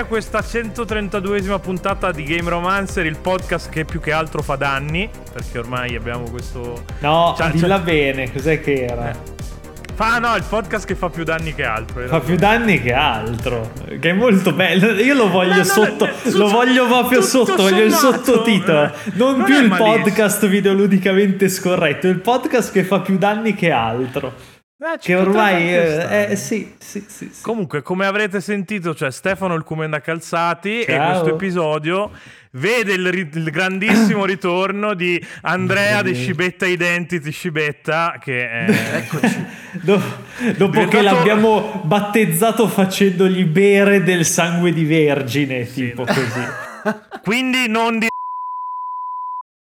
A questa 132esima puntata di Game Romancer, il podcast che più che altro fa danni, perché ormai abbiamo questo... No, C'ha- dilla c'ha- bene, cos'è che era? Eh. Fa no, il podcast che fa più danni che altro. Fa più danni che altro. Che è molto bello. Io lo voglio No, no, sotto. no, lo tutto- voglio proprio sotto. Voglio il sommato, sottotitolo. eh, Non, non più il malissimo. podcast videoludicamente scorretto. Il podcast che fa più danni che altro. Eh, Che ormai. Eh, eh, sì, sì, sì. sì. Comunque, come avrete sentito, c'è Stefano il Comenda Calzati e Ciao. questo episodio vede il, ri- il grandissimo ritorno di Andrea di Sì. Scibetta Identity Scibetta che è... Eccoci. Do- dopo che Diventato- l'abbiamo battezzato facendogli bere del sangue di vergine, tipo così. Quindi non di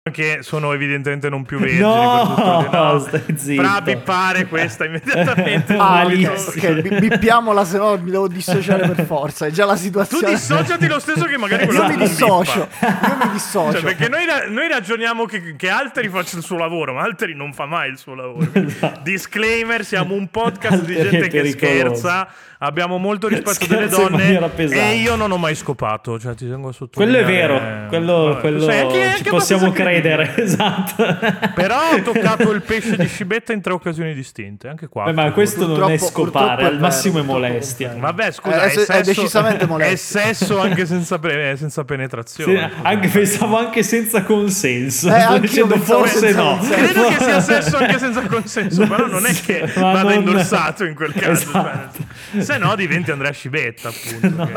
che sono evidentemente non più vergini No, per tutto il- no. stai zitto. Fra bippare questa immediatamente Ah, subito. malissimo. Ok, bi- bippiamola, se no mi devo dissociare per forza. È già la tu situazione. dissociati lo stesso che magari Io quello mi non dissocio. bippa. Io mi dissocio. Cioè, perché noi, ra- noi ragioniamo che, che Alteri faccia il suo lavoro, ma Alteri non fa mai il suo lavoro. Quindi, Disclaimer: siamo un podcast di gente che scherza. Abbiamo molto rispetto delle donne. E io non ho mai scopato. Cioè, ti tengo a Quello è vero, quello, Vabbè, quello sai, anche- ci anche possiamo abbastanza credere, esatto. Però ho toccato il pesce di scibetta in tre occasioni distinte, anche qua. Beh, ma questo non è scopare, è al massimo è molestia. Vabbè, scusa, Eh, è, è- è sesso, decisamente È molestia. sesso anche senza, pre- senza Sì, penetrazione. anche, pensavo anche senza consenso. Eh, dicendo forse senza no. consenso. Credo che sia sesso anche senza consenso, però non è che Sì, ma vada non- indossato in quel caso. Esatto. cioè, se no diventi Andrea Scibetta, appunto.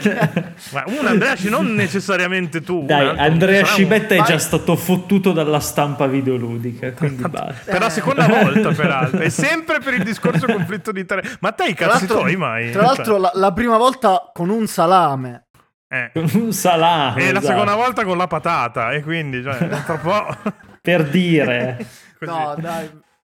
che- Ma un Andrea non necessariamente tu. Dai, Andrea sarà un- Scibetta è già stato fottuto dalla stampa videoludica, quindi basta. Per la seconda volta, peraltro. E sempre per il discorso conflitto di interesse. Ma te i cazzi tuoi mai? tra l'altro la, la prima volta con un salame. Cioè, eh. Con un salame. E la esatto. seconda volta con la patata. E quindi, cioè, po'. Per dire. No, dai.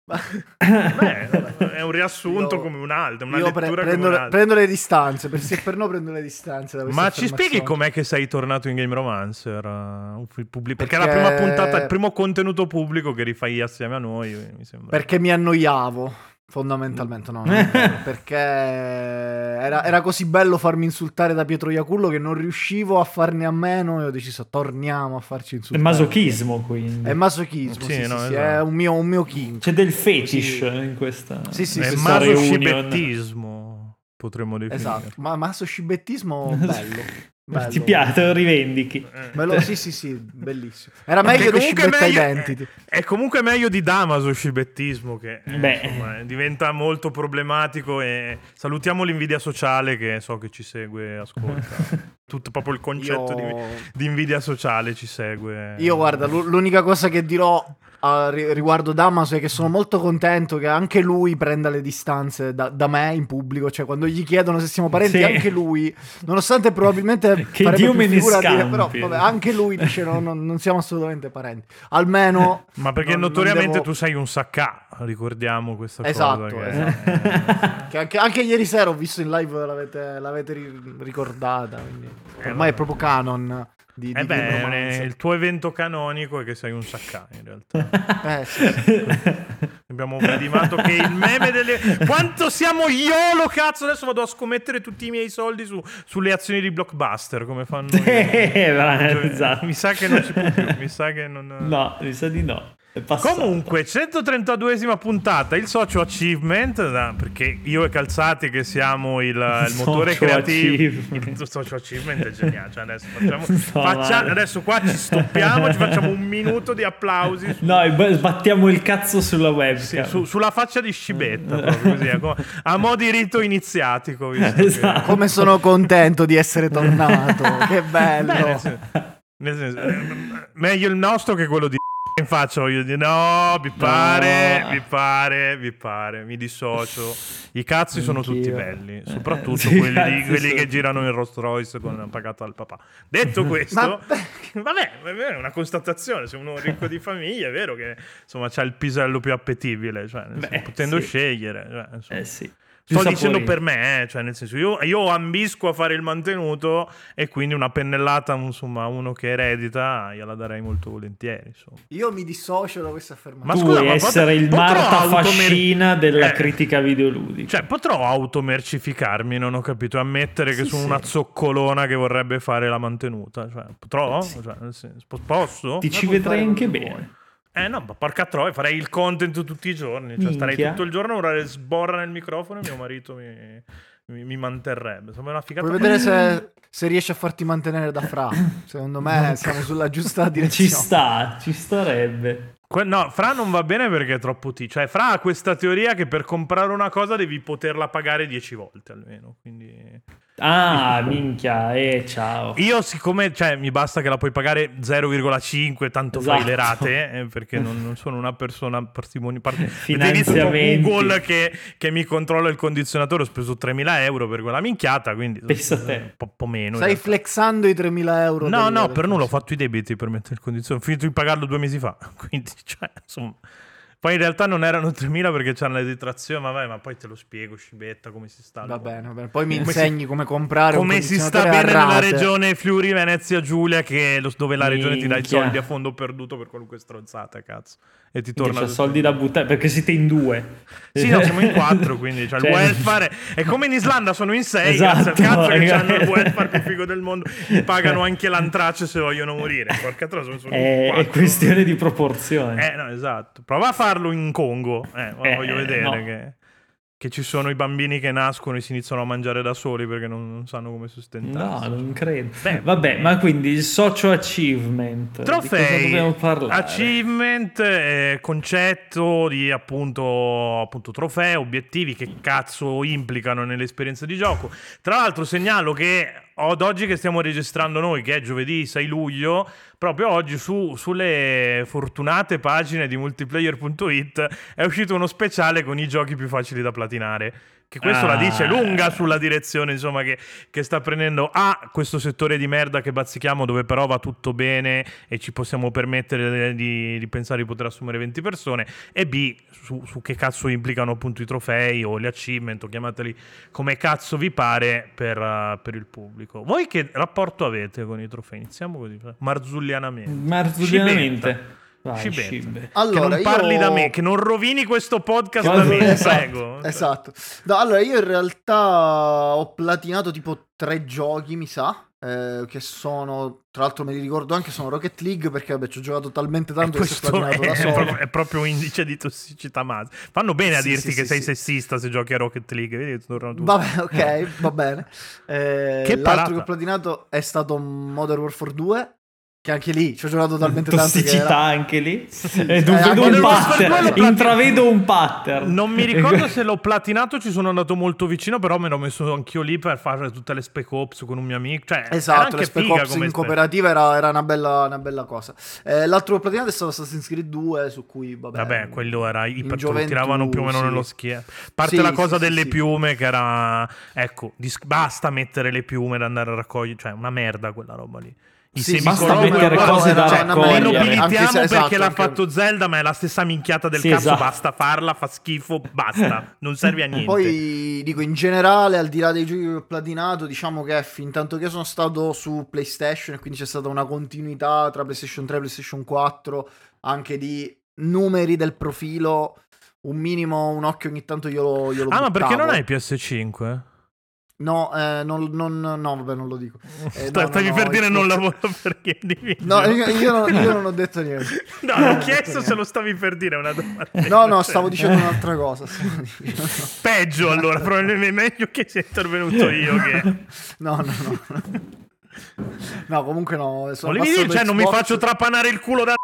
Beh, è un riassunto Io- come un altro, una Io pre- prendo, come le, prendo le distanze. Per per no prendo le distanze. Ma ci spieghi com'è che sei tornato in Game Romancer? uh, il pubblico- Perché, è la Perché- prima puntata, il primo contenuto pubblico che rifai assieme a noi, mi. Perché mi annoiavo. Fondamentalmente no, è perché era, era così bello farmi insultare da Pietro Iacullo che non riuscivo a farne a meno e ho deciso torniamo a farci È insultare. masochismo, quindi. È masochismo, Sì, sì, no, sì, esatto. è un mio, un mio kink. C'è del fetish in questa. Sì, sì, è sì, masocibettismo, potremmo definire. Esatto, ma masocibettismo bello. Bello. Ti piace, lo rivendichi. Eh. Bello, sì, sì, sì, bellissimo. Era meglio di Scibetta meglio- Identity. È, è comunque meglio di Damaso scibettismo che eh, Beh. insomma, diventa molto problematico e salutiamo l'invidia sociale che so che ci segue e ascolta. Tutto proprio il concetto di, Io... di invidia sociale ci segue. Io guarda, l'u- l'unica cosa che dirò ri- riguardo Damaso è che sono molto contento che anche lui prenda le distanze da, da me in pubblico, cioè quando gli chiedono se siamo parenti, Sì. anche lui, nonostante probabilmente Che Dio me ne dire, però vabbè, anche lui dice no, no, non siamo assolutamente parenti. Almeno Ma perché non- non notoriamente devo- tu sei un saccà, ricordiamo questa Esatto, cosa. che- esatto. Che anche, anche ieri sera ho visto in live l'avete, l'avete ri- ricordata, quindi ormai è proprio canon di, di Eh Game beh, il tuo evento canonico è che sei un saccà in realtà. Eh, sì, sì. Abbiamo vedimato che il meme delle... Quanto siamo YOLO, cazzo! Adesso vado a scommettere tutti i miei soldi su- sulle azioni di Blockbuster, come fanno... i- Eh, Cioè, esatto. Mi sa che non si può più, mi sa che non... No, mi sa di no. Comunque, 132esima puntata, il socio achievement, perché io e Calzati che siamo il, il motore Socio creativo, achievement. il socio achievement è geniale, cioè adesso, facciamo, faccia- adesso qua ci stoppiamo, ci facciamo un minuto di applausi su- No, sbattiamo il cazzo sulla sì, webcam. su- sulla faccia di scibetta, così, a, a mo' di rito iniziatico. visto che- Esatto. Come sono contento di essere tornato, che bello. Beh, nel senso, nel senso, eh, meglio il nostro che quello di in faccia voglio dire no vi pare No. vi pare vi pare mi dissocio i cazzi sono Anch'io. tutti belli Eh, soprattutto i quelli, di- quelli che girano in Rolls Royce con pagato al papà detto questo Ma- vabbè è una constatazione se uno è ricco di famiglia è vero che insomma c'ha il pisello più appetibile cioè, Beh, potendo sì. scegliere cioè. Eh sì. Sto Più dicendo per me, eh, cioè nel senso io, io ambisco a fare il mantenuto e quindi una pennellata insomma uno che eredita gliela darei molto volentieri. Insomma. Io mi dissocio da questa affermazione. Ma tu scusa, vuoi ma essere potrò- il Marta automer- Fascina della Eh. critica videoludica. Cioè, potrò automercificarmi, non ho capito, ammettere che Sì, sono sì. una zoccolona che vorrebbe fare la mantenuta. Cioè, potrò? Cioè, nel senso, po- posso? Ti ci puoi vedrei fare anche bene. Eh no, ma porca troia, farei il content tutti i giorni. Cioè, starei Minchia. tutto il giorno a urlare sborra nel microfono e mio marito mi, mi, mi manterrebbe. Sembra una figata. Puoi vedere se, se riesci a farti mantenere da Fra. Secondo me siamo sulla giusta direzione. Ci sta, ci starebbe. Que- no, Fra non va bene perché è troppo T. Cioè, Fra ha questa teoria che per comprare una cosa devi poterla pagare 10 volte almeno. Quindi... Ah, minchia, eh, ciao. Io, siccome cioè, mi basta che la puoi pagare 0,5, tanto fai Esatto. le rate, eh, perché non, non sono una persona parsimoni. Par- Finanziamenti. Google che, che mi controlla il condizionatore. Ho speso 3.000 euro per quella minchiata, quindi Pensa te. un po', po' meno. Stai flexando i 3.000 euro. No, no, per nulla ho fatto i debiti per mettere il condizionatore. Ho finito di pagarlo due mesi fa. Quindi, cioè, insomma. Poi in realtà non erano 3.000 perché c'erano le detrazioni. Ma vai, ma poi te lo spiego, scibetta, come si sta. Va bene, va bene. Poi mi Come si- insegni come comprare un Come si sta bene nella regione Friuli Venezia Giulia, che lo- dove la regione ti dà i Minchia. soldi a fondo perduto per qualunque stronzata, cazzo. E ti torna. c'ha soldi da buttare perché siete in due. Sì, no, siamo in quattro, quindi c'è Cioè, il welfare. È come in Islanda, sono in sei. Esatto, al cazzo che hanno il welfare più figo del mondo. Gli pagano anche l'antrace se vogliono morire. Porca troia, sono, sono in È, è questione di proporzione. Eh, no, esatto. Prova a farlo in Congo. Eh, Eh, voglio vedere no. che, che ci sono i bambini che nascono e si iniziano a mangiare da soli perché non, non sanno come No, sostentarsi. non credo. Beh, Vabbè, ma quindi il socio achievement. Di cosa Trofei, dobbiamo parlare? achievement, eh, concetto di appunto, appunto trofei, obiettivi che cazzo implicano nell'esperienza di gioco. Tra l'altro segnalo che ad oggi che stiamo registrando noi, che è giovedì 6 luglio, proprio oggi su- sulle fortunate pagine di multiplayer.it è uscito uno speciale con i giochi più facili da platinare. Che questo la Ah. dice lunga sulla direzione insomma che, che sta prendendo A questo settore di merda che bazzichiamo dove però va tutto bene e ci possiamo permettere di, di pensare di poter assumere 20 persone e B su, su che cazzo implicano appunto i trofei o gli achievement o chiamateli come cazzo vi pare per, uh, per il pubblico. Voi che rapporto avete con i trofei? Iniziamo così, marzullianamente. Marzullianamente. Vai, Scibetta. Scibbe. che Allora, non parli io- da me, che non rovini questo podcast da me, esatto, prego. Esatto. No, allora, io in realtà ho platinato tipo tre giochi, mi sa. eh, che sono, tra l'altro me li ricordo anche, sono Rocket League perché vabbè ci ho giocato talmente tanto che sono questo è, platinato da è solo. proprio, è proprio un indice di tossicità mazza. Fanno bene a Sì, dirti sì, che sì, sei sì. sessista se giochi a Rocket League. Vedi, che tornano tutti. Vabbè, ok, va bene. Eh, Che parata. l'altro che ho platinato è stato Modern Warfare 2, che anche lì ci ho giocato talmente tanto Tossicità era... anche lì. Sì, Eh, vedo un pattern. Intravedo un pattern. Non mi ricordo se l'ho platinato, ci sono andato molto vicino, però me l'ho messo anch'io lì per fare tutte le spec ops con un mio amico. Cioè, era Esatto, anche le Spec Ops in cooperativa era, era una, bella, una bella cosa. Eh, l'altro platinato è stato Assassin's Creed 2, su cui, vabbè... Vabbè, quello era lo gioventù, tiravano più o meno sì. nello schiena. A parte Sì, la cosa delle sì. piume, che era ecco, dis- basta mettere le piume ed andare a raccogliere, cioè una merda quella roba lì. I Sì, mettere cose da cioè, raccogliere. Le nobilitiamo se- perché esatto, l'ha anche- fatto Zelda, ma è la stessa minchiata del Sì, cazzo. esatto. Basta farla, fa schifo, basta. Non serve a niente. Poi dico in generale, al di là dei giochi che ho platinato, diciamo che fin tanto che sono stato su PlayStation e quindi c'è stata una continuità tra PlayStation 3 e PlayStation 4, anche di numeri del profilo, un minimo, un occhio ogni tanto io lo, io lo ah, ma perché non buttavo. hai PS5? No, eh, non, non- no, vabbè, non lo dico. Eh, no, Stavi no, per no, dire non lavoro per Gaming Video. No, io, io non, io non ho detto niente. No, ho chiesto se lo stavi per dire, una domanda. No, no, Cioè, stavo dicendo un'altra cosa. dicendo- Peggio allora, probabilmente meglio che sia intervenuto io che... No, no, no. No, comunque no. Volevi dire, cioè non mi faccio trapanare il culo da...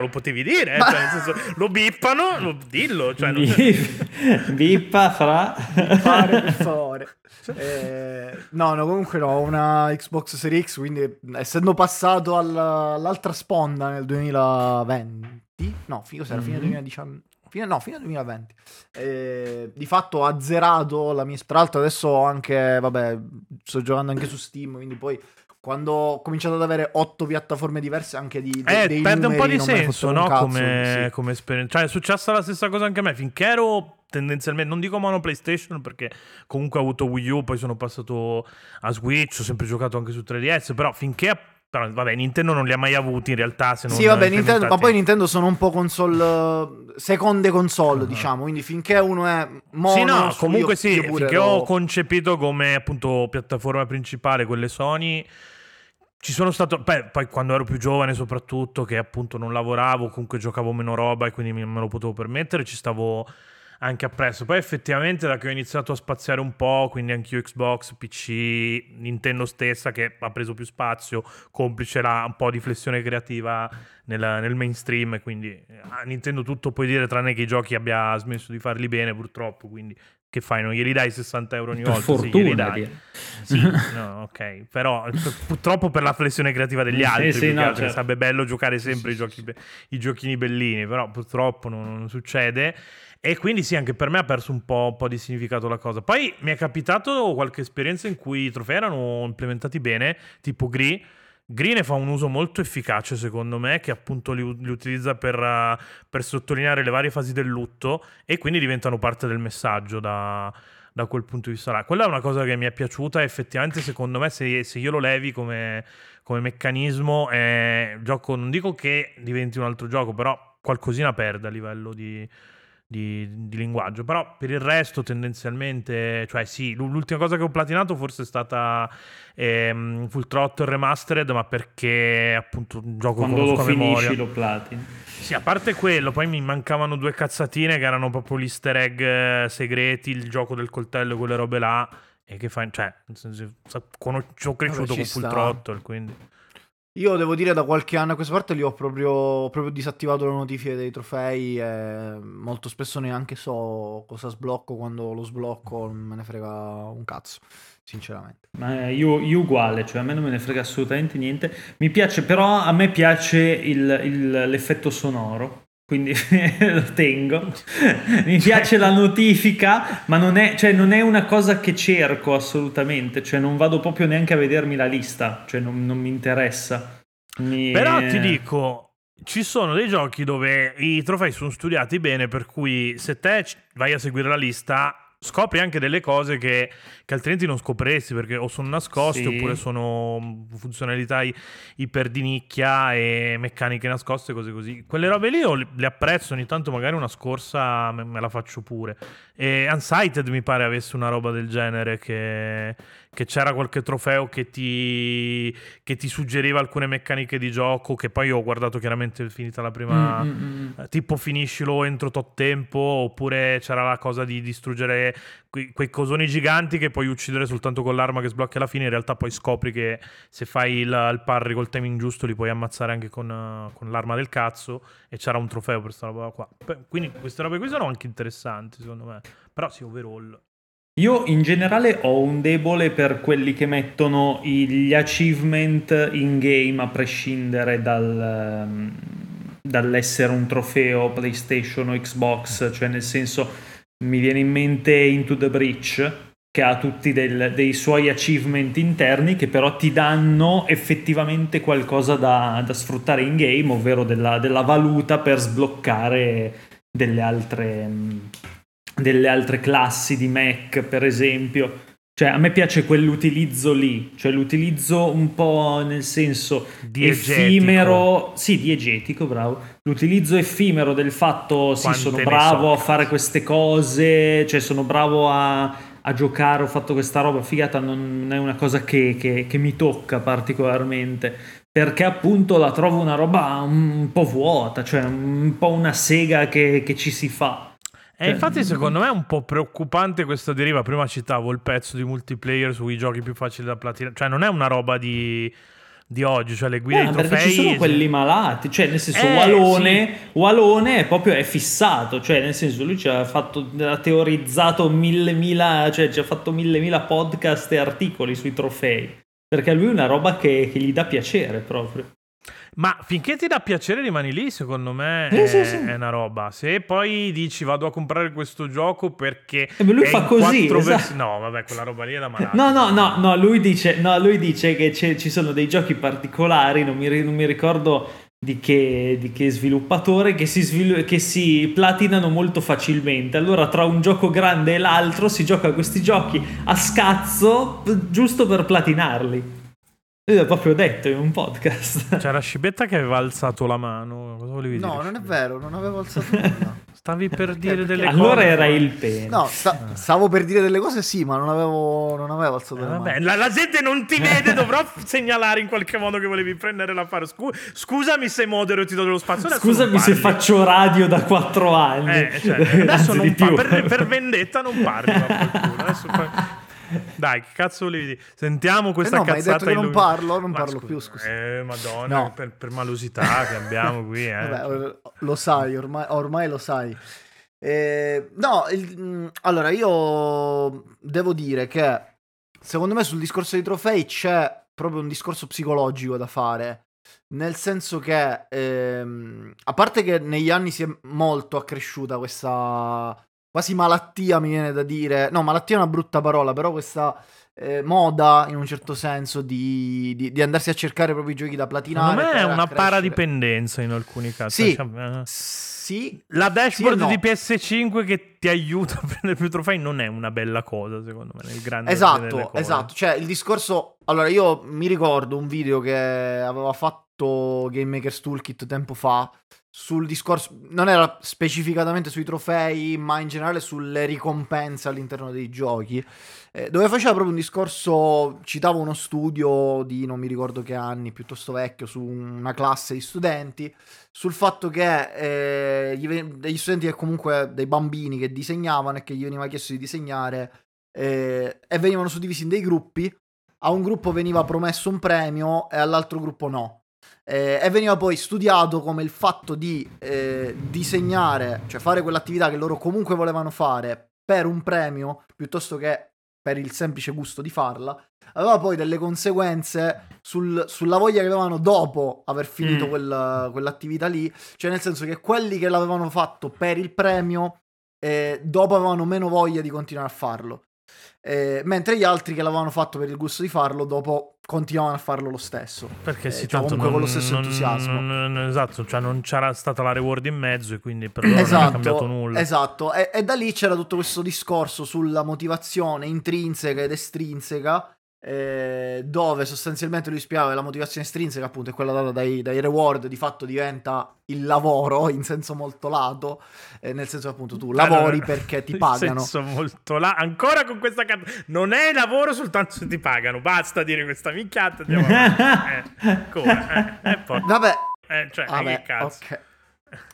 Lo potevi dire, eh, Ma- cioè, nel senso, lo bippano, lo, dillo. Cioè, non- Bip- Bippa fra. fare, per favore. Eh, no, no, comunque no, ho una Xbox Series X, quindi essendo passato alla- all'altra sponda nel 2020, no, fi- cos'era, fine Mhm. 2019, fine, no, fine 2020, eh, di fatto ho azzerato la mia, tra l'altro adesso ho anche, vabbè, sto giocando anche su Steam, quindi poi quando ho cominciato ad avere otto piattaforme diverse anche di, de- Eh, perde un po' numeri di senso, no? cazzo, come, sì. come esperienza. Cioè, è successa la stessa cosa anche a me. Finché ero tendenzialmente, non dico mono PlayStation perché comunque ho avuto Wii U, poi sono passato a Switch, ho sempre giocato anche su 3DS, però finché però vabbè, Nintendo non li ha mai avuti in realtà. Se non sì, vabbè, Nintendo, ma poi Nintendo sono un po' console, seconde console, uh-huh. diciamo. Quindi finché uno è mono. Sì, no, comunque io, sì, io finché lo... ho concepito come appunto piattaforma principale quelle Sony. Ci sono stato, beh, poi quando ero più giovane soprattutto, che appunto non lavoravo, comunque giocavo meno roba e quindi me lo potevo permettere, ci stavo anche appresso. Poi effettivamente da che ho iniziato a spaziare un po', quindi anche Xbox, PC, Nintendo stessa che ha preso più spazio, complice la, un po' di flessione creativa nel, nel mainstream, quindi eh, a Nintendo tutto puoi dire tranne che i giochi abbia smesso di farli bene purtroppo, quindi che fai? Non glieli dai 60 euro ogni per volta? Fortuna, sì, sì, no, ok. Però purtroppo per la flessione creativa degli altri, sì, sì, no, certo. sarebbe bello giocare sempre i, giochi, i giochini bellini, però purtroppo non, non succede. E quindi sì, anche per me ha perso un po', un po', di significato la cosa. Poi mi è capitato qualche esperienza in cui i trofei erano implementati bene, tipo Gri. Gri ne fa un uso molto efficace secondo me, che appunto li, li utilizza per, uh, per, sottolineare le varie fasi del lutto e quindi diventano parte del messaggio da, da quel punto di vista là. Quella è una cosa che mi è piaciuta effettivamente secondo me se, se io lo levi come, come meccanismo, eh, gioco, non dico che diventi un altro gioco, però qualcosina perde a livello di di, di, linguaggio. Però per il resto, tendenzialmente, cioè sì, l'ultima cosa che ho platinato forse è stata ehm, Full Throttle Remastered, ma perché appunto un gioco Quando lo finisci lo platini. Sì, a parte quello, poi mi mancavano due cazzatine che erano proprio l'easter egg eh, segreti, il gioco del coltello, quelle robe là. E che fa, cioè, nel senso, ci ho cresciuto con Full Throttle, quindi... Io devo dire da qualche anno a questa parte li ho proprio, proprio disattivato le notifiche dei trofei e molto spesso neanche so cosa sblocco quando lo sblocco, non me ne frega un cazzo, sinceramente. Ma io, io uguale, cioè a me non me ne frega assolutamente niente. Mi piace, però a me piace il, il, l'effetto sonoro quindi lo tengo. Mi piace la notifica, ma non è, cioè, non è, una cosa che cerco assolutamente, cioè non vado proprio neanche a vedermi la lista, cioè non, non mi interessa. Mi... Però ti dico, ci sono dei giochi dove i trofei sono studiati bene, per cui se te vai a seguire la lista scopri anche delle cose che, che, altrimenti non scopriresti perché o sono nascosti sì. oppure sono funzionalità iper di nicchia e meccaniche nascoste cose così quelle robe lì io le apprezzo ogni tanto magari una scorsa me, me la faccio pure e Unsighted mi pare avesse una roba del genere che, che c'era qualche trofeo che ti, che ti, suggeriva alcune meccaniche di gioco che poi ho guardato chiaramente finita la prima mm-hmm. tipo finiscilo entro tot tempo oppure c'era la cosa di distruggere quei, quei, cosoni giganti che puoi uccidere soltanto con l'arma che sblocchi alla fine in realtà poi scopri che se fai il, il parry col timing giusto li puoi ammazzare anche con, con l'arma del cazzo e c'era un trofeo per questa roba qua quindi queste robe qui sono anche interessanti secondo me però sì, overall. Io in generale ho un debole per quelli che mettono gli achievement in game a prescindere dal, um, dall'essere un trofeo PlayStation o Xbox, cioè nel senso mi viene in mente Into the Breach che ha tutti del, dei suoi achievement interni che però ti danno effettivamente qualcosa da, da sfruttare in game, ovvero della, della valuta per sbloccare delle altre delle altre classi di Mac, per esempio. Cioè, a me piace quell'utilizzo lì, cioè l'utilizzo un po' nel senso diegetico. effimero, sì, diegetico, bravo. L'utilizzo effimero del fatto, sì, Quante sono bravo so. a fare queste cose, cioè sono bravo a, a, giocare, ho fatto questa roba figata, non è una cosa che, che, che mi tocca particolarmente perché appunto la trovo una roba un po' vuota, cioè un po' una sega che, che ci si fa. E cioè, infatti secondo me è un po' preoccupante questa deriva. Prima citavo il pezzo di multiplayer sui giochi più facili da platinare. Cioè non è una roba di, di oggi, cioè le guide eh, trofei... Perché ci sono quelli malati, cioè nel senso eh, Walone, sì. Walone è proprio è fissato, cioè nel senso lui ci ha fatto, ha teorizzato mille mila, cioè ci ha fatto mille mila podcast e articoli sui trofei. Perché lui è una roba che, che gli dà piacere proprio. Ma finché ti dà piacere rimani lì, secondo me eh, è, sì, sì. è, una roba. Se poi dici vado a comprare questo gioco perché... Eh, lui fa così. Esatto. Vers- no, vabbè, quella roba lì è da malato. No, no, no, no, lui dice, no, lui dice che ci sono dei giochi particolari, non mi, non mi ricordo di che, di che sviluppatore che si, svilu- che si platinano molto facilmente. Allora, tra un gioco grande e l'altro si gioca questi giochi a scazzo giusto per platinarli. Lui l'ha proprio detto in un podcast. C'era Scibetta che aveva alzato la mano. Cosa volevi no, dire? No, non è vero, non avevo alzato nulla. Stavi per dire delle allora cose. Allora era il pene. No, sta- stavo per dire delle cose, sì, ma non avevo, non avevo alzato Eh, la vabbè, mano. la, la gente non ti vede, dovrò segnalare in qualche modo che volevi prendere la faro. Scu- scusami se modero e ti do dello spazio. Scusami se parli. faccio radio da quattro anni. Eh, cioè, adesso Anzi, non di pa- più. per, per vendetta non parli. vaffanculo. Adesso fa- Dai, che cazzo volevi dire? Sentiamo questa Eh no, ma hai cazzata detto che non parlo, non Ma parlo più, scusa. Eh, madonna, No. per, per malosità che abbiamo qui. Eh. Vabbè, lo sai, ormai, ormai lo sai. Eh, no, il- mm, allora io devo dire che secondo me sul discorso dei trofei c'è proprio un discorso psicologico da fare. Nel senso che, ehm, a parte che negli anni si è molto accresciuta questa quasi malattia, mi viene da dire. No, malattia è una brutta parola, però questa eh, moda, in un certo senso, di, di- di andarsi a cercare proprio i giochi da platinare. Secondo me è una paradipendenza in alcuni casi. Sì. Eh. Sì, La dashboard Sì no. di PS5 che ti aiuta a prendere più trofei non è una bella cosa, secondo me, nel grande Esatto, esatto. Cioè, il discorso. Allora, io mi ricordo un video che aveva fatto Game Maker's Toolkit tempo fa sul discorso. Non era specificatamente sui trofei, ma in generale sulle ricompense all'interno dei giochi. eh, dove faceva proprio un discorso. Citava uno studio di non mi ricordo che anni, piuttosto vecchio, su una classe di studenti. Sul fatto che eh, degli studenti che comunque dei bambini che disegnavano e che gli veniva chiesto di disegnare eh, e venivano suddivisi in dei gruppi. A un gruppo veniva promesso un premio e all'altro gruppo no. Eh, e veniva poi studiato come il fatto di eh, disegnare, cioè fare quell'attività che loro comunque volevano fare per un premio piuttosto che per il semplice gusto di farla, aveva poi delle conseguenze sul- sulla voglia che avevano dopo aver finito Mm. quel- quell'attività lì. Cioè, nel senso che quelli che l'avevano fatto per il premio, eh, dopo avevano meno voglia di continuare a farlo. Eh, mentre gli altri che l'avevano fatto per il gusto di farlo, dopo continuavano a farlo lo stesso. Perché Eh, sì, cioè, comunque non, con lo stesso non- entusiasmo. non- esatto, cioè non c'era stata la reward in mezzo e quindi per loro non è cambiato Esatto, nulla. esatto. E, e da lì c'era tutto questo discorso sulla motivazione intrinseca ed estrinseca, eh, dove sostanzialmente lui spiegava che la motivazione estrinseca, appunto, è quella data dai, dai reward, di fatto diventa il lavoro in senso molto lato, eh, nel senso che appunto tu lavori Allora, perché ti in pagano. senso molto là. Ancora con questa carta. Non è lavoro soltanto se ti pagano. Basta dire questa minchiata. Andiamo avanti. eh, come? Eh, e poi. Vabbè, Eh, cioè, vabbè, che cazzo. ok.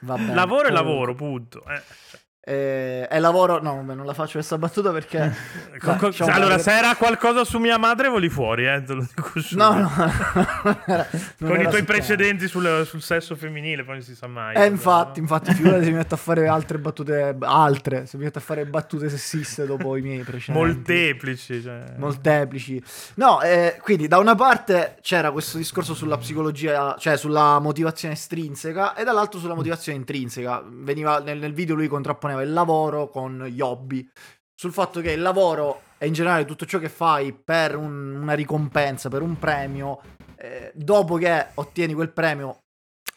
Va bene, lavoro è lavoro, punto. Eh, cioè, Eh, è lavoro, no, non la faccio questa battuta perché... co- co- diciamo allora, se era qualcosa su mia madre, voli fuori, eh, te lo dico subito. No, no, non era- non Con i tuoi precedenti sul, sul sesso femminile, poi non si sa mai. Eh, infatti, infatti, figurati se mi metto a fare altre battute, altre, se mi metto a fare battute sessiste dopo i miei precedenti. Molteplici. Cioè. Molteplici. No, eh, quindi da una parte c'era questo discorso sulla psicologia, cioè sulla motivazione estrinseca e dall'altro sulla motivazione intrinseca. Veniva, nel, nel video lui contrapponeva il lavoro con gli hobby. Sul fatto che il lavoro e in generale tutto ciò che fai per un- una ricompensa, per un premio, eh, dopo che ottieni quel premio...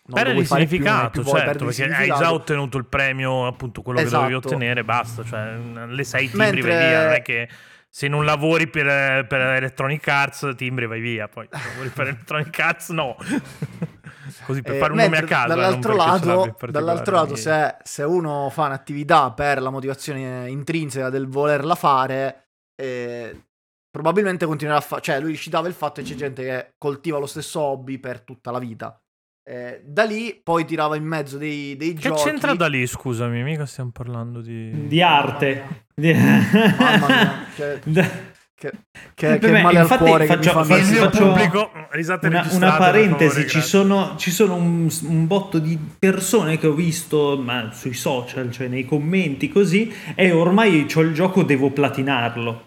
non non hai significato, più certo, perché hai significato. già ottenuto il premio, appunto quello che Esatto. dovevi ottenere, basta, cioè le sei timbri Mentre- vai via, non è che se non lavori per, per Electronic Arts timbri vai via, poi se lavori per Electronic Arts no. Così per Eh, fare un nome a mentre caso. non Dall'altro lato, dall'altro lato se, se uno fa un'attività per la motivazione intrinseca del volerla fare, eh, probabilmente continuerà a fare. Cioè, lui citava il fatto che c'è gente che coltiva lo stesso hobby per tutta la vita. Eh, da lì poi tirava in mezzo dei, dei Che giochi. c'entra da lì, scusami, mica stiamo parlando di... Di arte. Di- Mamma mia, che, che, che, che Beh, male infatti al cuore faccio- che mi faccio-. Il mio faccio- pubblico, risate Una, una parentesi, favore, ci sono, ci sono un, un botto di persone che ho visto ma sui social, cioè nei commenti così, e ormai ho il gioco, devo platinarlo.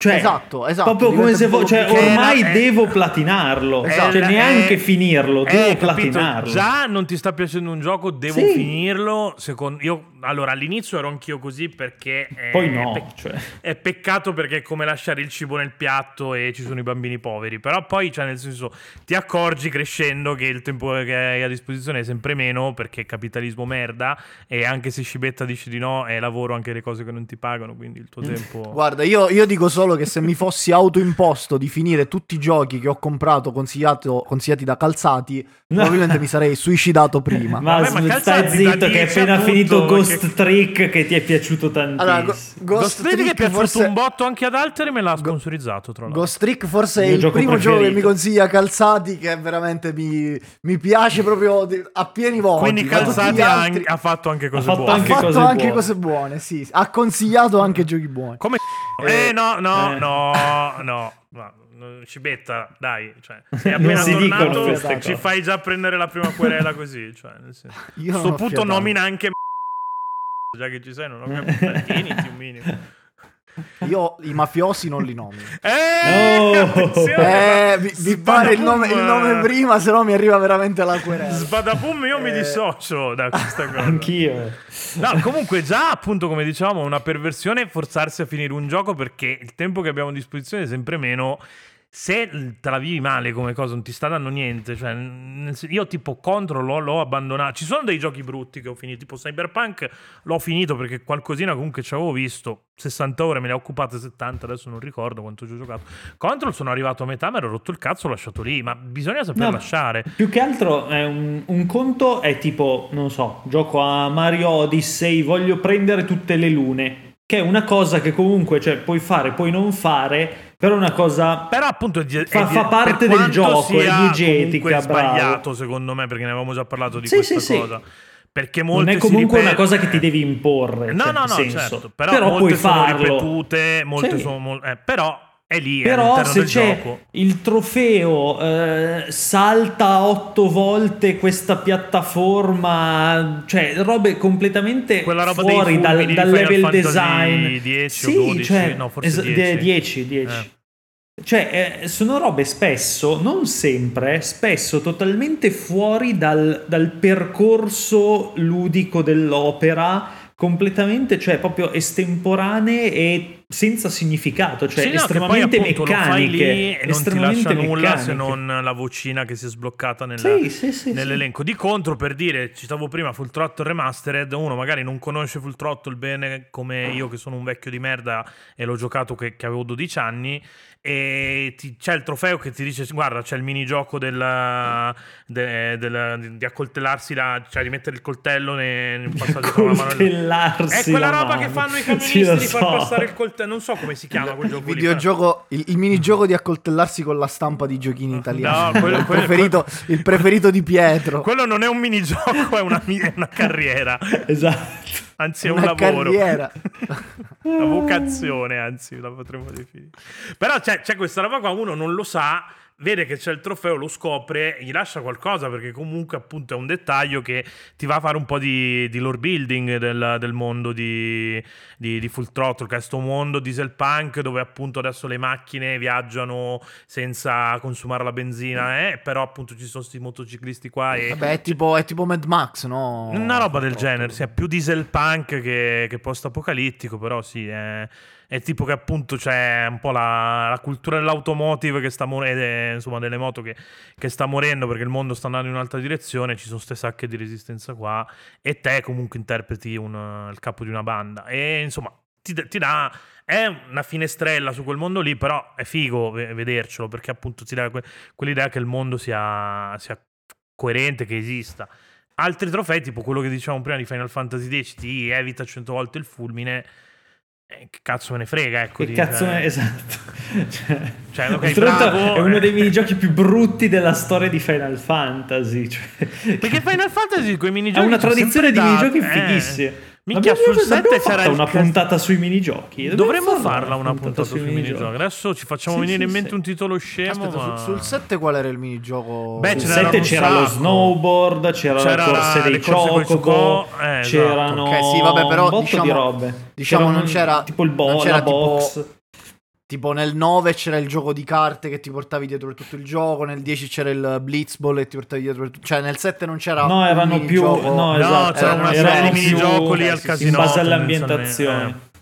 Cioè, Esatto, esatto, Proprio come se vo- cioè, ormai era- eh, devo platinarlo. Esatto. Cioè, Eh, neanche eh, finirlo, eh, devo capito? platinarlo. Già non ti sta piacendo un gioco, devo Sì. finirlo. Secondo io, allora all'inizio ero anch'io così perché eh, Poi no, pe- cioè. è peccato perché è come lasciare il cibo nel piatto e ci sono i bambini poveri. Però poi, cioè, nel senso, ti accorgi crescendo che il tempo che hai a disposizione è sempre meno perché capitalismo merda. E anche se Scibetta dice di no, è lavoro anche le cose che non ti pagano. Quindi il tuo tempo. Guarda, io, io dico solo che se mi fossi autoimposto di finire tutti i giochi che ho comprato consigliato- consigliati da calzati, probabilmente mi sarei suicidato prima. Ma, Vabbè, ma stai calzati zitto che è 10 appena appunto, finito Ghost perché- Trick che ti è piaciuto tantissimo. Allora, Go- Ghost Ghost Trick è Trick piaciuto forse... un botto anche ad altri, me l'ha sponsorizzato. Tra l'altro. Ghost Trick forse è Il gioco primo gioco che preferito. mi consiglia Calzati che veramente mi, mi piace proprio a pieni voti. Quindi Calzati ha, altri- ha fatto anche cose fatto buone. ha anche fatto cose anche buone. cose buone, sì. Ha consigliato anche giochi buoni. Come eh, no, no, Eh. no, no, no, no, Cibetta, dai, cioè, sei appena tornato, ci cose. fai già prendere la prima querela così, cioè, nel senso. Io A non sto ho punto fiatato. nomina anche già che ci sei, non ho capito, tieniti un minimo. Io i mafiosi non li nomino. Eh, No. Eh, vi, vi pare il nome, il nome prima, se no mi arriva veramente la querela. Sbadapum io mi Eh. dissocio da questa cosa. Anch'io. No, comunque già appunto come dicevamo una perversione è forzarsi a finire un gioco perché il tempo che abbiamo a disposizione è sempre meno. Se te la vivi male come cosa non ti sta dando niente, cioè io tipo Control l'ho, abbandonato. Ci sono dei giochi brutti che ho finito, tipo Cyberpunk l'ho finito perché qualcosina comunque ci avevo visto. 60 ore me ne ho occupate 70, adesso non ricordo quanto ci ho giocato. Control sono arrivato a metà, mi ero rotto il cazzo, l'ho lasciato lì, ma bisogna saper No, lasciare. Più che altro è un, un conto è tipo, non so, gioco a Mario Odyssey, voglio prendere tutte le lune, che è una cosa che comunque cioè, puoi fare, puoi non fare, però è una cosa... Però appunto è di- Fa- è di- fa parte del gioco, è diegetica, bravo. sbagliato secondo me perché ne avevamo già parlato di Sì, questa sì, sì. cosa. Perché Non molte è si comunque una ripet- cosa che ti devi imporre. No, cioè, no, no, certo. Però, Però molte puoi sono farlo. ripetute, molte Sì. sono eh, però è lì, è Però all'interno se c'è gioco. il trofeo, eh, salta otto volte questa piattaforma, cioè robe completamente fuori dal, dal level design. 10 o sì, 12, cioè, no, forse es- 10. 10, 10. Eh. Cioè, eh, sono robe spesso, non sempre, spesso totalmente fuori dal, dal percorso ludico dell'opera, completamente, cioè proprio estemporanee e senza significato, cioè Sì, no, estremamente poi, appunto, meccaniche. e non ti lascia nulla meccaniche. se non la vocina che si è sbloccata nel- Sì, sì, sì, nell'elenco. Di contro, per dire, citavo prima Full Throttle Remastered, uno magari non conosce Full Throttle bene come io che sono un vecchio di merda e l'ho giocato che, che avevo 12 anni e ti- c'è il trofeo che ti dice guarda c'è il minigioco del, de- del- di accoltellarsi la, cioè di mettere il coltello nel, nel passaggio tra la mano è quella la roba mano. che fanno i Sì, camionisti lo di far so. passare il coltello non so come si chiama quel gioco Il lì, videogioco, il, il minigioco di accoltellarsi con la stampa di giochini italiani. No, quello- il, quello- preferito, il preferito di Pietro. quello non è un minigioco è una, è una carriera Esatto. Anzi è un Una lavoro carriera. una vocazione, anzi, la potremmo definire. Però c'è, c'è questa roba qua, uno non lo sa, vede che c'è il trofeo, lo scopre, gli lascia qualcosa perché comunque appunto è un dettaglio che ti va a fare un po' di, di lore building del, del mondo di, di, di Full Throttle, che è questo mondo dieselpunk dove appunto adesso le macchine viaggiano senza consumare la benzina, eh? però appunto ci sono questi motociclisti qua e... Vabbè, è tipo, è tipo Mad Max, no? Una roba del genere, sia più dieselpunk che, che post-apocalittico, però sì, è, è tipo che appunto c'è un po' la, la cultura dell'automotive che sta morendo, insomma delle moto che, che sta morendo perché il mondo sta andando in un'altra direzione, ci sono queste sacche di resistenza qua e te comunque interpreti un- il capo di una banda e insomma ti, ti dà... È una finestrella su quel mondo lì, però è figo ve- vedercelo perché appunto ti dà que- quell'idea che il mondo sia, sia coerente, che esista. Altri trofei, tipo quello che dicevamo prima di Final Fantasy X, ti evita 100 volte il fulmine. Eh, che cazzo me ne frega, ecco. Che di- cazzo cioè- è esatto? Cioè, Cioè, ok, oltretutto bravo, è uno eh. dei minigiochi più brutti della storia di Final Fantasy. Cioè, Perché Final Fantasy quei minigiochi ha una tradizione di minigiochi eh. fighissimi. Minchia, Abbiamo- sul abbiamo 7 c'era una cast- puntata sui minigiochi. Dobbiamo Dovremmo farla una puntata sui minigiochi. Adesso ci facciamo Sì, venire sì, in mente sì. un titolo scemo. Aspetta, ma... sul, sul 7 qual era il minigioco? Beh, Sul ce n'era 7 un c'era lo snowboard, c'era, C'era le corse dei Chocobo, eh, esatto. c'erano Ok, sì, vabbè, però un botto diciamo- di robe. diciamo C'era non c'era- tipo il bo- non c'era la box. Tipo nel 9 c'era il gioco di carte che ti portavi dietro per tutto il gioco, nel 10 c'era il Blitzball che ti portavi dietro per tutto Cioè nel 7 non c'era No, erano più minigioco. no, No, esatto, c'era una serie di più- minigiochi al in casino, base alle tendenzialmente, ambientazioni. eh.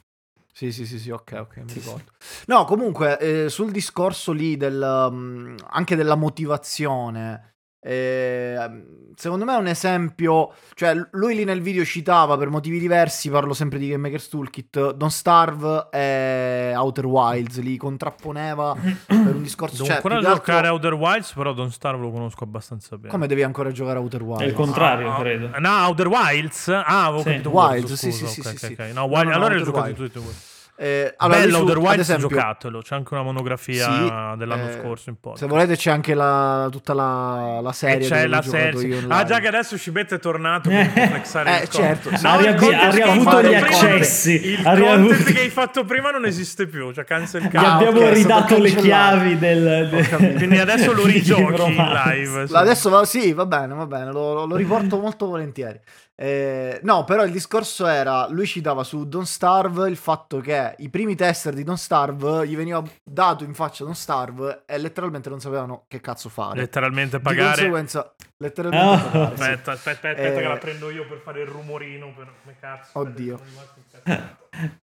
Sì, sì, sì, sì, ok, ok, mi Sì, sì. ricordo. No, comunque, eh, sul discorso lì del, mm, anche della motivazione, eh, secondo me è un esempio, cioè lui lì nel video citava per motivi diversi, parlo sempre di Game Maker's Toolkit, Don't Starve e Outer Wilds, li contrapponeva per un discorso... Devo cioè, ancora altro- giocare a Outer Wilds, però Don't Starve lo conosco abbastanza bene. Come devi ancora giocare Outer Wilds? È il contrario, Ah, credo. No, Outer Wilds? Ah, avevo Sì. capito Wilds, sì, sì, ok, sì, ok, sì. ok. No, No, Wild- no, no, allora ho Outer giocati Wilds. Eh, allora, Bello Outer Wilds, esempio- giocatelo. C'è anche una monografia Sì, dell'anno eh, scorso in poi. Se volete c'è anche la, tutta la, la E serie. c'è la serie. io Ah, già che adesso Scibetta è tornato per flexare Eh, il certo. No, ha, content ha che hai riavuto fatto gli prima- accessi. Il content che hai fatto prima non esiste più, cioè cancel Gli Ah, abbiamo ok, è stato ridato le cancellato. chiavi del, del-. Quindi adesso lo rigiochi in live. sì. Adesso va, sì, va bene, va bene, lo, lo- lo riporto molto volentieri. Eh, no, però il discorso era, lui citava su Don't Starve il fatto che i primi tester di Don't Starve gli veniva dato in faccia Don't Starve e letteralmente non sapevano che cazzo fare. Letteralmente Di pagare. conseguenza, letteralmente Oh. pagare, sì. Aspetta, aspetta, aspetta, aspetta Eh, che la prendo io per fare il rumorino. Per... Come cazzo? Oddio.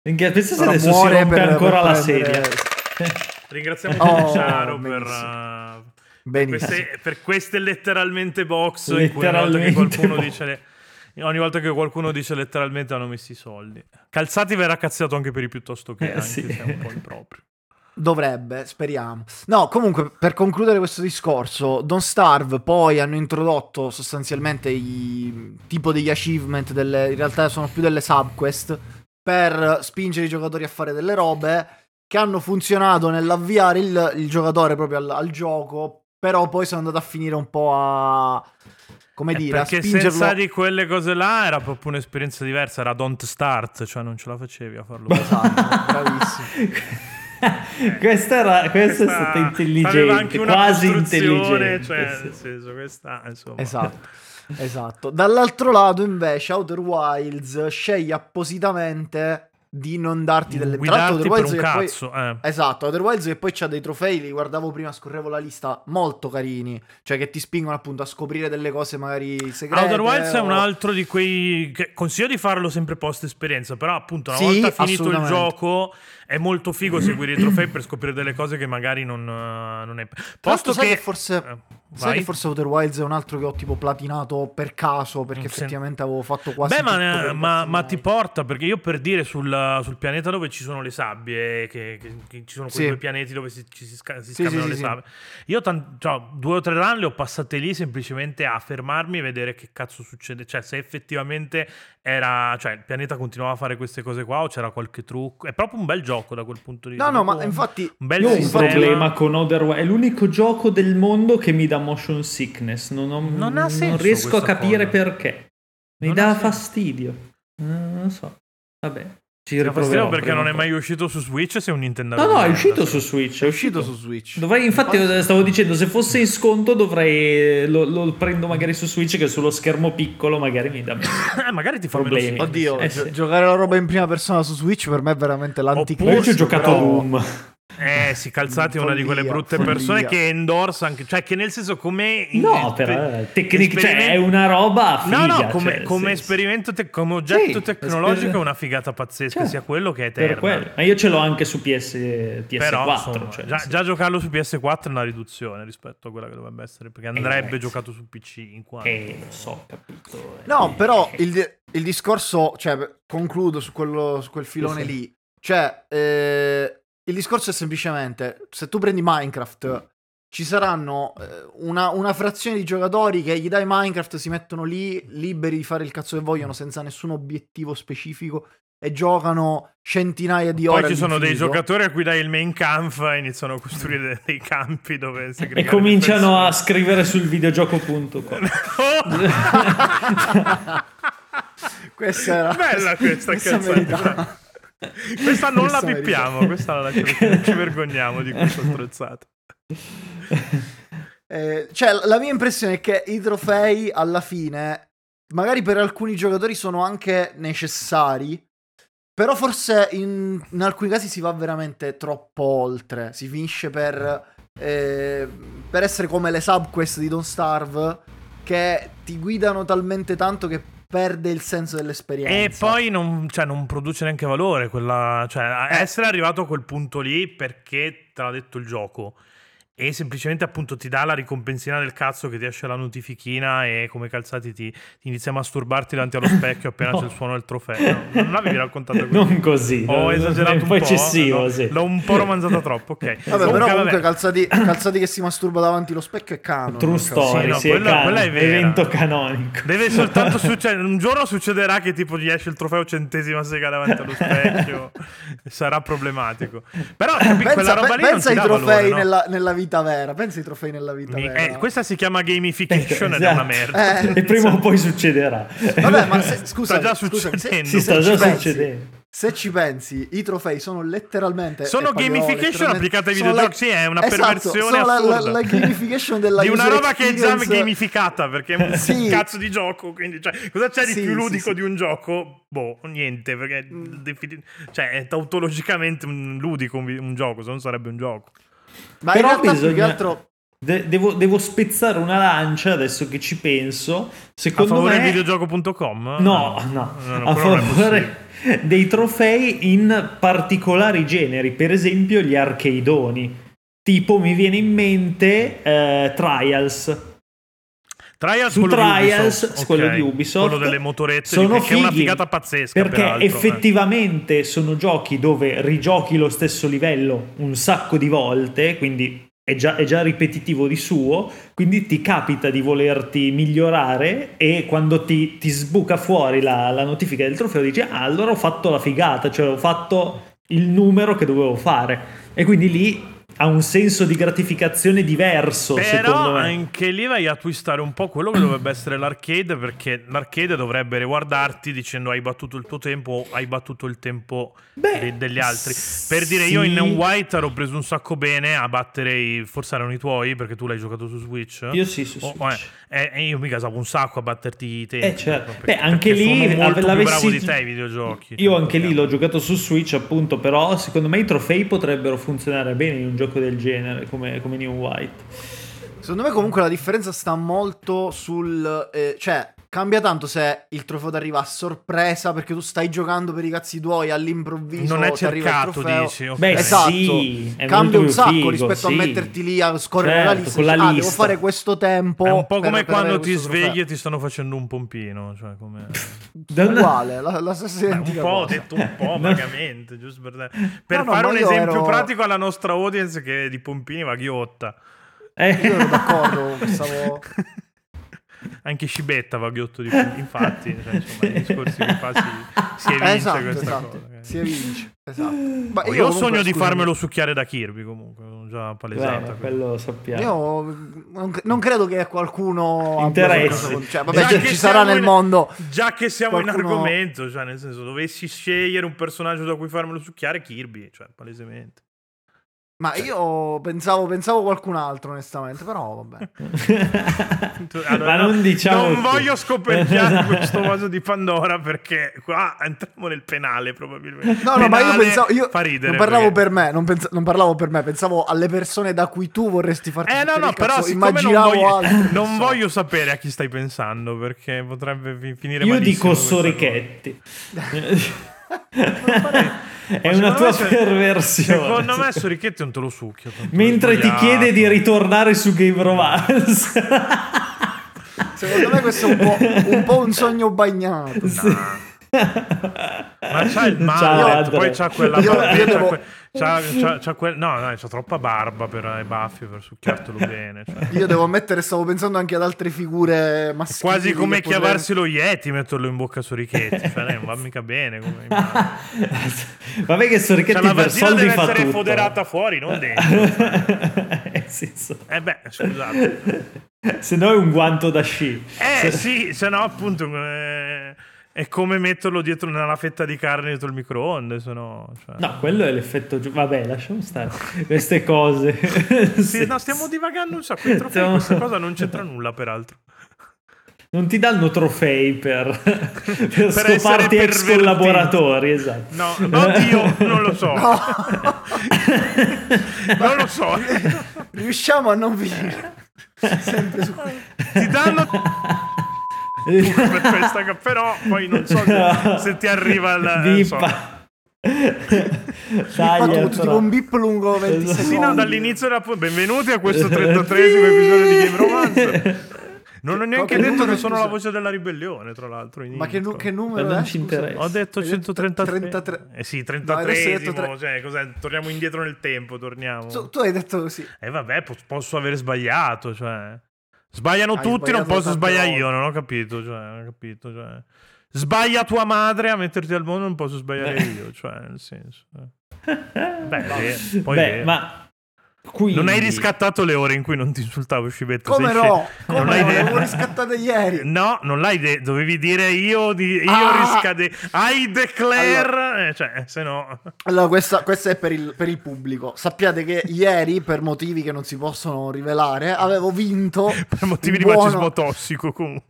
Minchia, pensa se adesso si rompe per- ancora per la prendere- sedia. Ringraziamo Oh, Ciaro per, benissimo. uh, per, queste, per queste letteralmente box in cui Letteralmente qualcuno box. dice le- ogni volta che qualcuno dice letteralmente hanno messo i soldi. Calzati verrà cazziato anche per i piuttosto che Eh, anche sì. se è un po' improprio. Dovrebbe, speriamo. No, comunque, per concludere questo discorso, Don't Starve poi hanno introdotto sostanzialmente i tipo degli achievement, delle, in realtà sono più delle subquest, per spingere i giocatori a fare delle robe che hanno funzionato nell'avviare il, il giocatore proprio al, al gioco, però poi sono andato a finire un po' a... come Eh, dire, a perché spingerlo... senza di quelle cose là era proprio un'esperienza diversa, era don't start, cioè non ce la facevi a farlo. Esatto, bravissimo. questa, era, questa, è stata intelligente, quasi intelligente. Cioè, sì. nel senso, questa, insomma. Esatto. Esatto. Dall'altro lato, invece, Outer Wilds sceglie appositamente di non darti delle Tra Guidarti Outer per un cazzo. poi... eh. Esatto, Outer Wilds che poi c'ha dei trofei, li guardavo prima, scorrevo la lista, molto carini, cioè che ti spingono appunto a scoprire delle cose magari segrete. Outer Wilds è un o- altro di quei che consiglio di farlo sempre post esperienza, però appunto una Sì, volta finito il gioco è molto figo seguire i trofei per scoprire delle cose che magari non, eh, non è Tra posto che forse... eh, Sai vai. che forse Outer Wilds è un altro che ho tipo platinato per caso, perché sì. effettivamente avevo fatto quasi Beh, ma, ma- ma ti porta perché io per dire sul, sul pianeta dove ci sono le sabbie, che, che- che ci sono quei Sì. due pianeti dove si, ci si, sca- si Sì, scambiano le sabbie. Io tan- cioè, due o tre run le ho passate lì semplicemente a fermarmi e vedere che cazzo succede. Cioè, se effettivamente era. Cioè, il pianeta continuava a fare queste cose qua o c'era qualche trucco. È proprio un bel gioco da quel punto di No, vista. no, ma Proprio infatti... Un bel Io ho un problema con Outer Wilds. È l'unico gioco del mondo che mi dà motion sickness. Non, ho- Non ha senso riesco a capire cosa. perché. Mi Non dà fastidio. Eh, Non lo so. Vabbè. Ci riproverò perché non è mai uscito su Switch. Sei un Nintendo. No, no, è uscito su Switch. È uscito su Switch. Dovrei, infatti, stavo dicendo, se fosse in sconto, dovrei. Lo, lo prendo magari su Switch, che sullo schermo piccolo magari mi dà. Eh, magari ti fa Problemi. Oddio, Eh, sì. giocare la roba in prima persona su Switch per me è veramente Poi l'anticlimax. ci ho giocato però- Doom. Eh, si calzati è una di quelle brutte follia. persone che endorsa anche, cioè che nel senso come No, eh, però per- tecnic- cioè, è una roba figa. No, no, come, cioè, come sì, esperimento, te- come oggetto Sì, tecnologico esper- è una figata pazzesca, Cioè, sia quello che è per quello. Ma io ce l'ho anche su PS, PS4. Però insomma, cioè, già, sì. già giocarlo su PS4 è una riduzione rispetto a quella che dovrebbe essere, perché andrebbe Eh, giocato su PC in quanto... Eh, lo so, capito. No, Eh, però eh. il, il discorso, cioè, concludo su, quello, su quel filone Sì, sì. lì. Cioè, eh, il discorso è semplicemente, se tu prendi Minecraft, ci saranno eh, una, una frazione di giocatori che gli dai Minecraft, si mettono lì liberi di fare il cazzo che vogliono senza nessun obiettivo specifico e giocano centinaia di ore. Poi ci sono dei all'infinito. giocatori a cui dai il main camp e iniziano a costruire dei campi dove E cominciano a scrivere sul videogioco.com. persone. Questa era... Bella questa, questa cazzo. Questa non la pippiamo, questa la lasciamo, non ci vergogniamo di questa strozzata. Eh, cioè, la mia impressione è che i trofei alla fine, magari per alcuni giocatori sono anche necessari, Però forse in, in alcuni casi si va veramente troppo oltre. Si finisce per, eh, per essere come le subquest di Don't Starve che ti guidano talmente tanto che perde il senso dell'esperienza. E poi non, cioè, non produce neanche valore. Quella, cioè, Eh. essere arrivato a quel punto lì perché te l'ha detto il gioco. E semplicemente appunto ti dà la ricompensina del cazzo che ti esce la notifichina e come calzati ti, ti inizi a masturbarti davanti allo specchio appena No. c'è il suono del trofeo. No, non l'avevi raccontato così. Non così. Ho non- esagerato è un, po'. eccessivo, no? sì. L'ho un po' romanzata troppo, ok. Vabbè, Comunque, però comunque vabbè. calzati, calzati che si masturba davanti allo specchio è canon. True Cazzo. story, Sì, no, sì, quella- è, quella è vera. evento canonico. Deve soltanto succedere. Un giorno succederà che tipo gli esce il trofeo centesima sega davanti allo specchio. Sarà problematico. Però capi, quella Pensa, roba pe- lì non pensa ti ai trofei valore, no? nella, nella vita vera. Pensa ai trofei nella vita Mi- vera. eh, questa si chiama gamification ed è Esatto. una merda. Eh. E prima o poi succederà. Vabbè, ma se, scusa, Sta già scusami, se- succedendo. si sta se già ci pensi- succedendo. Se ci pensi, i trofei sono letteralmente. Sono gamification letteralmente- applicata ai videogiochi, la- sì, è una Esatto, perversione sono la, la, assurda. la gamification della di una roba che è già gamificata perché è un Sì. cazzo di gioco. Quindi, cioè, cosa c'è di Sì, più ludico sì. di un gioco? Boh, niente. Perché Mm. defini- cioè, è tautologicamente un ludico un, un gioco, se non sarebbe un gioco. Ma Però in realtà più che bisogna- altro. De- devo, devo spezzare una lancia adesso che ci penso. A Secondo favore me, videogioco.com? No, no, No, no, a favore dei trofei in particolari generi, per esempio gli archeidoni. Tipo mi viene in mente eh, Trials. Trials, Su quello di Trials, Ubisoft, quello di Ubisoft, quello delle motorette, sono che, che è una fighi, figata pazzesca. Perché peraltro, eh. effettivamente sono giochi dove rigiochi lo stesso livello un sacco di volte, quindi è già, è già ripetitivo di suo, quindi ti capita di volerti migliorare e quando ti, ti sbuca fuori la, la notifica del trofeo dici ah allora ho fatto la figata, cioè ho fatto il numero che dovevo fare e quindi lì ha un senso di gratificazione diverso secondo Però me. anche lì vai a twistare un po' quello che dovrebbe essere l'arcade, perché l'arcade dovrebbe riguardarti dicendo hai battuto il tuo tempo o hai battuto il tempo Beh, de- degli altri. Per dire, io in White ero preso un sacco bene a battere i... forse erano i tuoi, perché tu l'hai giocato su Switch. Io sì, su Oh, Switch. eh, e io mi casavo un sacco a batterti i tempi. Eh, certo. perché- Beh, anche lì, sono molto più bravo di te i videogiochi. Io anche lì l'ho giocato su Switch, appunto, però secondo me i trofei potrebbero funzionare bene in un gioco del genere come, come New White. Secondo me, comunque, la differenza sta molto sul. eh, cioè, cambia tanto se il trofeo ti arriva a sorpresa perché tu stai giocando per i cazzi tuoi all'improvviso. Non è ti arriva il cercato, trofeo. dici. ok. Beh, Esatto, sì, cambia un sacco figo, rispetto a sì. metterti lì a scorrere la Certo, lista. con la dici, ah, devo fare questo tempo. È un po' per- come per quando avere ti svegli trofeo. e ti stanno facendo un pompino. Cioè, come... Uguale, la, la stessa Beh, un po', ho cosa. detto un po' vagamente, giusto per, per No, no, fare ma un io esempio ero- pratico alla nostra audience che di pompini va ghiotta. Eh, Io ero d'accordo, stavo... Anche Scibetta va ghiotto di pompini, infatti, cioè, insomma, nei discorsi che fa si, si evince esatto, questa esatto. cosa. Si evince, esatto. Ma io ho comunque, sogno di scusami, farmelo succhiare da Kirby comunque, ho già palesata. beh, quello lo sappiamo. Io non, credo che qualcuno Interessi. Cioè, vabbè, Già ci- che ci sarà nel in- mondo. Già che siamo in qualcuno- argomento, cioè nel senso, dovessi scegliere un personaggio da cui farmelo succhiare, Kirby, cioè palesemente. Ma io pensavo, pensavo qualcun altro, onestamente, però vabbè. Tu- Ma allora, non diciamo Non voglio scoperchiare questo vaso di Pandora perché qua entriamo nel penale probabilmente. No, no, ma io Penale pensavo. Io fa ridere. non parlavo perché- per me, non, pens- non parlavo per me, pensavo alle persone da cui tu vorresti farti Eh no, no, però cazzo, siccome non immaginavo voglio, altre non voglio sapere a chi stai pensando perché potrebbe fi- finire Io malissimo dico questa Sorichetti. È una tua se- perversione. Secondo me Sorichetti non te lo succhio. Mentre ti chiede di ritornare su Game Romance. Secondo me questo è un po', un, po' un sogno bagnato. Sì. Ma c'ha il Andre. poi c'ha quella Io- io devo- c'ha- c'ha- c'ha quel- no, no, c'ha troppa barba per i baffi per succhiartelo bene. cioè. Io devo ammettere, stavo pensando anche ad altre figure maschili. Quasi come chiavarsi lo Yeti, metterlo in bocca a Sorichetti. Cioè, non va mica bene. Come... Cioè, Vabbè che Sorichetti la per soldi deve essere tutto. foderata fuori, non dentro. Eh, sì, so. Eh beh, scusate. Se no è un guanto da sci. Eh Se- sì, se no appunto eh, è come metterlo dietro nella fetta di carne dietro il microonde, se no... Cioè. No, quello è l'effetto giu- Vabbè, lasciamo stare queste cose. Sì, no, stiamo divagando un sacco. I trofei, Stiamo- questa cosa non c'entra nulla, peraltro. Non ti danno trofei per, per, Per scoparti essere ex collaboratori, esatto. No, oddio, non lo so. No, Non lo so. riusciamo a non finire. Sempre su Ti danno per questa però poi non so se, se ti arriva il Bippa. Taglia, tipo però. un bip lungo 20 Esatto. secondi. Sì, no, dall'inizio della pu- benvenuti a questo 33esimo episodio di Game Romance. Non ho neanche Che detto che sono la voce della ribellione, tra l'altro. in Ma che, che numero Ma non è? ci interessa. Ho detto Hai detto 133. 33. Eh sì, No, adesso hai detto 33esimo. tre- Cioè, cos'è? Torniamo indietro nel tempo, torniamo. Tu, tu hai detto così. E vabbè, po- posso aver sbagliato, cioè. Sbagliano Hai tutti, non posso sbagliare volte. io, non ho capito, cioè, non ho capito, cioè. Sbaglia tua madre a metterti al mondo, non posso sbagliare Beh. io, cioè, nel senso. eh. Beh, eh, poi Beh, eh, ma quindi... non hai riscattato le ore in cui non ti insultavo, Scibetta. Come no? Come Non no? l'hai Le detto. avevo riscattate ieri. No, non l'hai detto, dovevi dire io, di, io Ah! riscade. I declare, eh, cioè, se no. Allora, questa, questa è per il, per il pubblico. Sappiate che ieri, per motivi che non si possono rivelare, avevo vinto. Per motivi di buono- macismo tossico, comunque.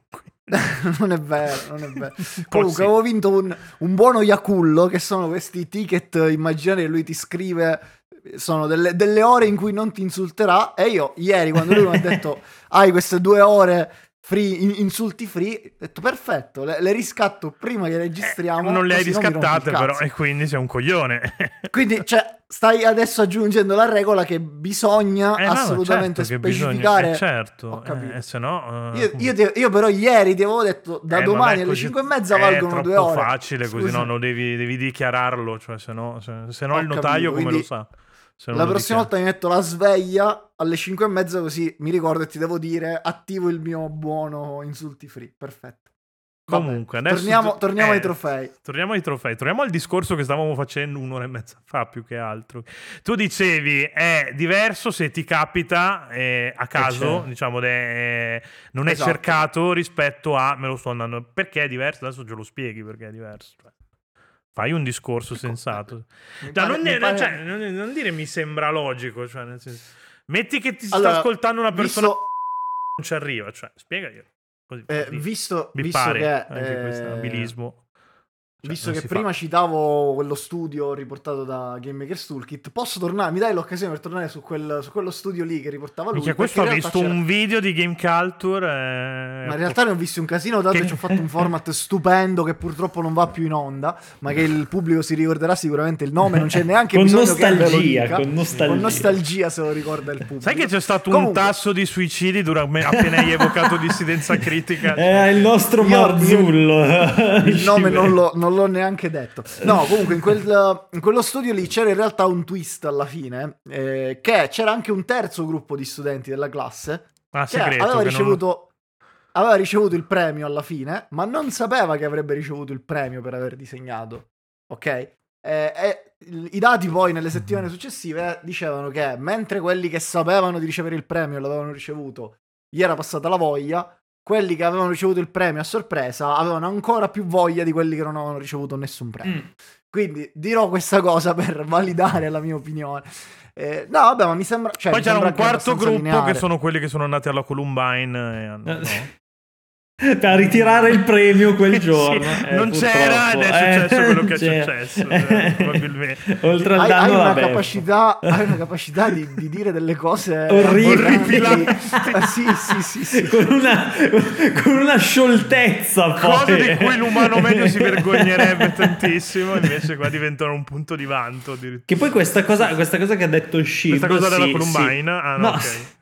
non è vero, non è vero. Comunque, avevo vinto un, un buono Yakullo, che sono questi ticket immaginari che lui ti scrive. Sono delle, delle ore in cui non ti insulterà. E io, ieri, quando lui mi ha detto: Hai queste due ore free, in- insulti free, ho detto perfetto, le, le riscatto prima che registriamo. Eh, non le hai così riscattate, però, e quindi sei un coglione. Quindi, cioè, stai adesso aggiungendo la regola che bisogna Eh, no, assolutamente certo che specificare. bisogna- eh, certo, eh, se no... eh, Io, io te- io però ieri ti avevo detto da eh, domani alle così 5 e mezza è valgono due ore. facile così, Scusa. no, no, devi, devi dichiararlo, cioè, se no, se, se no il notaio capito, come quindi lo sa? Non La prossima volta mi metto la sveglia alle 5 e mezza così mi ricordo e ti devo dire attivo il mio buono insulti free. Perfetto. Vabbè, Comunque, adesso torniamo, tu- torniamo eh, ai trofei. Torniamo ai trofei, torniamo al discorso che stavamo facendo un'ora e mezza fa più che altro. Tu dicevi è diverso se ti capita eh, a caso, certo. diciamo, de- non è Esatto. cercato rispetto a me lo sto andando. Perché è diverso? Adesso ce lo spieghi perché è diverso. Cioè, fai un discorso sensato. Mi Cioè, pare- non, ne- pare- cioè, non- non dire mi sembra logico, cioè, senso, metti che ti Allora, sta ascoltando una persona visto, non ci arriva, cioè, spiegaglielo. Così, eh, visto, mi visto pare che, anche questo eh, abilismo. Cioè, visto che prima fa. citavo quello studio riportato da Game Maker's Toolkit, posso tornare? Mi dai l'occasione per tornare su, quel- su quello studio lì che riportava lui? Perché questo realtà visto c'era- un video di Game Culture. eh, Ma in realtà ne ho visti un casino, tanto Che- ci ho fatto un format stupendo che purtroppo non va più in onda, ma che il pubblico si ricorderà sicuramente il nome, non c'è neanche Con bisogno che lo nostalgia, dica. con nostalgia. Con nostalgia se lo ricorda il pubblico. Sai che c'è stato Comunque- un tasso di suicidi durante, appena hai evocato dissidenza critica? È il nostro Marzullo. Il nome non, l'ho- non l'ho neanche detto. No, comunque in, quel- in quello studio lì c'era in realtà un twist alla fine, eh, che c'era anche un terzo gruppo di studenti della classe Ah, che segreto. aveva che non- ricevuto, aveva ricevuto il premio alla fine, ma non sapeva che avrebbe ricevuto il premio per aver disegnato. Ok? E il- I dati poi nelle settimane successive dicevano che mentre quelli che sapevano di ricevere il premio l'avevano ricevuto, gli era passata la voglia, quelli che avevano ricevuto il premio a sorpresa avevano ancora più voglia di quelli che non avevano ricevuto nessun premio. Mm. Quindi dirò questa cosa per validare la mia opinione. Eh, no, vabbè, ma mi sembra. Cioè, Poi mi c'era sembra un quarto gruppo lineare. che sono quelli che sono andati alla Columbine e hanno. Eh, no? Per ritirare il premio quel giorno. Sì, eh, non c'era ed purtroppo. è successo Eh, quello che è c'era. successo, eh, probabilmente. Oltre al hai, danno hai una capacità, hai una capacità di, di dire delle cose Orribili. Eh, sì, sì, sì, sì. Con una, con una scioltezza poi. Cose di cui l'umano medio si vergognerebbe tantissimo, invece qua diventano un punto di vanto. Che poi questa cosa, questa cosa che ha detto Shib Questa cosa della Columbine? si- Ah, no, ok.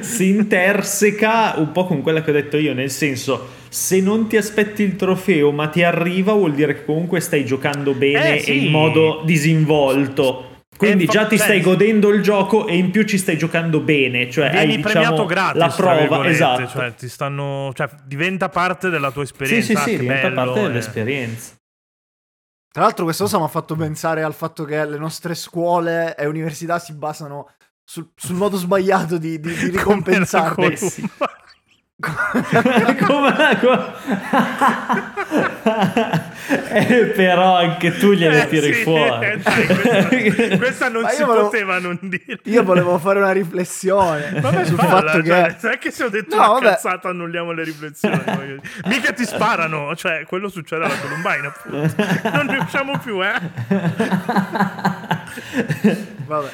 Si interseca un po' con quella che ho detto io, nel senso, se non ti aspetti il trofeo ma ti arriva vuol dire che comunque stai giocando bene Eh, sì. e in modo disinvolto. Quindi Eh, fa- già ti cioè, stai godendo il gioco e in più ci stai giocando bene, cioè Vieni hai diciamo, premiato gratis, la prova, esatto. Cioè, ti stanno, cioè, diventa parte della tua sì, esperienza. sì, sì, che diventa bello, parte eh. dell'esperienza. Tra l'altro, questa cosa mi ha fatto pensare al fatto che le nostre scuole e università si basano sul, sul modo sbagliato di, di, di ricompensarti. Come la come, come... eh, però anche tu gliele Eh, tiri sì, fuori. eh, dai, questa, questa non Ma si volevo- poteva non dire. Io volevo fare una riflessione Vabbè, sul falla, fatto cioè, che... non è che se ho detto No, una vabbè. cazzata annulliamo le riflessioni. voglio. Mica ti sparano, cioè quello succede alla Columbine, appunto. Non ne usciamo più, eh. Vabbè.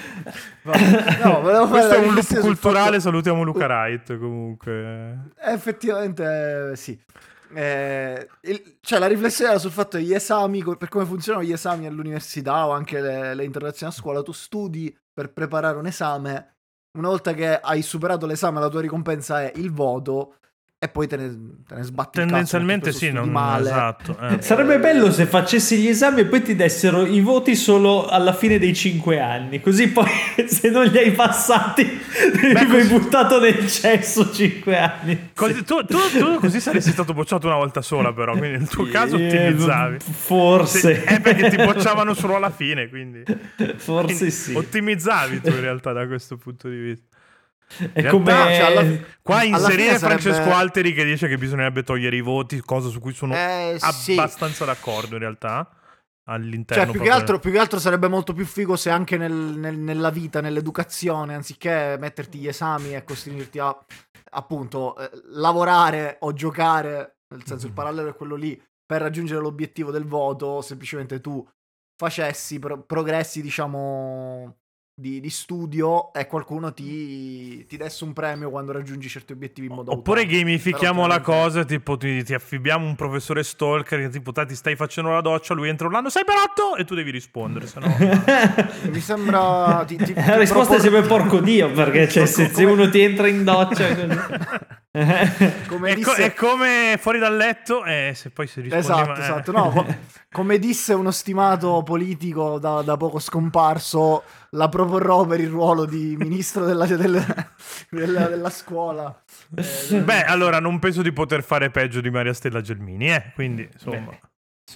Vabbè. No, Questo è un loop culturale, fatto- salutiamo Luca Wright comunque. Effettivamente eh, sì. Eh, il- cioè la riflessione era sul fatto che gli esami, per come funzionano gli esami all'università o anche le, le interrogazioni a scuola, tu studi per preparare un esame, una volta che hai superato l'esame la tua ricompensa è il voto e poi te ne, te ne sbatti il cazzo, Tendenzialmente perché sì, non male. esatto. eh. Sarebbe bello se facessi gli esami e poi ti dessero i voti solo alla fine dei 5 anni, così poi se non li hai passati ti così- hai buttato nel cesso 5 anni. Così- tu, tu- tu così saresti stato bocciato una volta sola, però. Quindi nel tuo caso Eh, ottimizzavi. Forse. Sì, È perché ti bocciavano solo alla fine, quindi. Forse quindi sì. Ottimizzavi tu in realtà da questo punto di vista. È In come... realtà, cioè, alla- Qua inserire sarebbe- Francesco Alteri che dice che bisognerebbe togliere i voti, cosa su cui sono Eh, sì. abbastanza d'accordo in realtà. All'interno Cioè, più che, altro, più che altro sarebbe molto più figo se anche nel- nel- nella vita, nell'educazione, anziché metterti gli esami e costringerti a appunto eh, lavorare o giocare, nel senso il Mhm. parallelo è quello lì, per raggiungere l'obiettivo del voto, semplicemente tu facessi pro- progressi, diciamo, di, di studio e qualcuno ti, ti desse un premio quando raggiungi certi obiettivi in modo Oppure autonomo. gamifichiamo Però la cosa, tipo ti, ti affibbiamo un professore stalker che tipo "Dai, ti stai facendo la doccia, lui entra urlando sei per otto e tu devi rispondere, se no... Mi sembra... Ti, ti- La ti risposta è propor- sempre porco dio, perché cioè, se, se Come- uno ti entra in doccia... così- come è, co- disse- è come fuori dal letto e se poi si risponde... Esatto, ma- eh. esatto. No, co- come disse uno stimato politico da, da poco scomparso, la proporrò per il ruolo di ministro della, del- della- della scuola. Eh, Beh, allora non penso di poter fare peggio di Maria Stella Gelmini, eh? Quindi, insomma... Beh.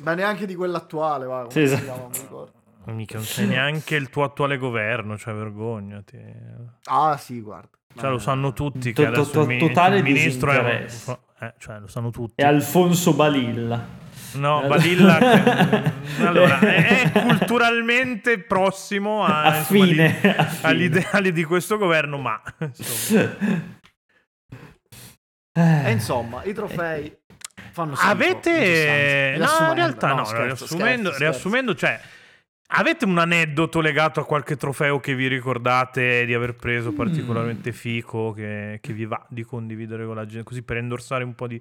ma neanche di quella attuale, va, come Sì, si esatto. chiama, non mi ricordo. Mica non sei neanche il tuo attuale governo, cioè vergognati. Ah, sì, guarda. Cioè, lo sanno tutti che adesso il, ministro è... Eh, cioè, lo sanno tutti. E Alfonso Balilla. No, Eh, Badilla che- allora, è, è culturalmente prossimo a, insomma, Affine, agli- affine. agli ideali di questo governo, ma insomma. E insomma, i trofei fanno schifo, avete no, in realtà no, scherzo, riassumendo, scherzo, riassumendo, cioè avete un aneddoto legato a qualche trofeo che vi ricordate di aver preso particolarmente fico che, che vi va di condividere con la gente così per indossare un po' di,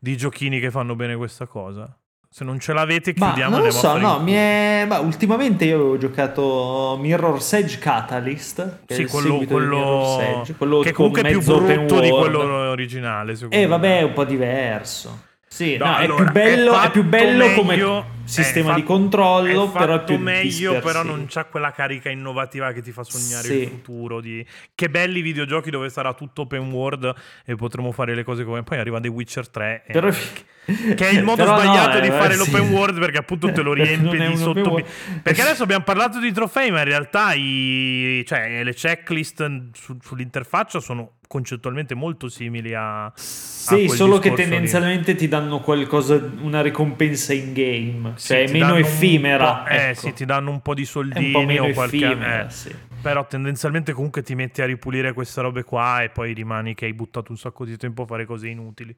di giochini che fanno bene questa cosa se non ce l'avete Ma chiudiamo non lo so, no, mi è... ma ultimamente io avevo giocato Mirror's Edge Catalyst, che è Sì, il quello, quello Edge, quello che comunque è più brutto di quello originale. secondo Eh vabbè, è un po' diverso. Sì, No, no, allora, è più bello, è è più bello come sistema di fatto- controllo, è però è più meglio, però dispersivo. non c'ha quella carica innovativa che ti fa sognare Sì. il futuro. Di... Che belli videogiochi dove sarà tutto open world e potremo fare le cose come. Poi arriva The Witcher 3. e- Però- Che è il modo però no, sbagliato di eh, fare sì. l'open world perché appunto te lo riempi Non è di sotto. Perché adesso abbiamo parlato di trofei, ma in realtà i... cioè, le checklist su- sull'interfaccia sono concettualmente molto simili a. a Sì, quel solo che discorso lì. tendenzialmente ti danno qualcosa, una ricompensa in game, cioè ti meno effimera. po'- eh ecco. sì, ti danno un po' di soldini po' o qualche effimera, eh. sì. Però tendenzialmente comunque ti metti a ripulire queste robe qua e poi rimani che hai buttato un sacco di tempo a fare cose inutili.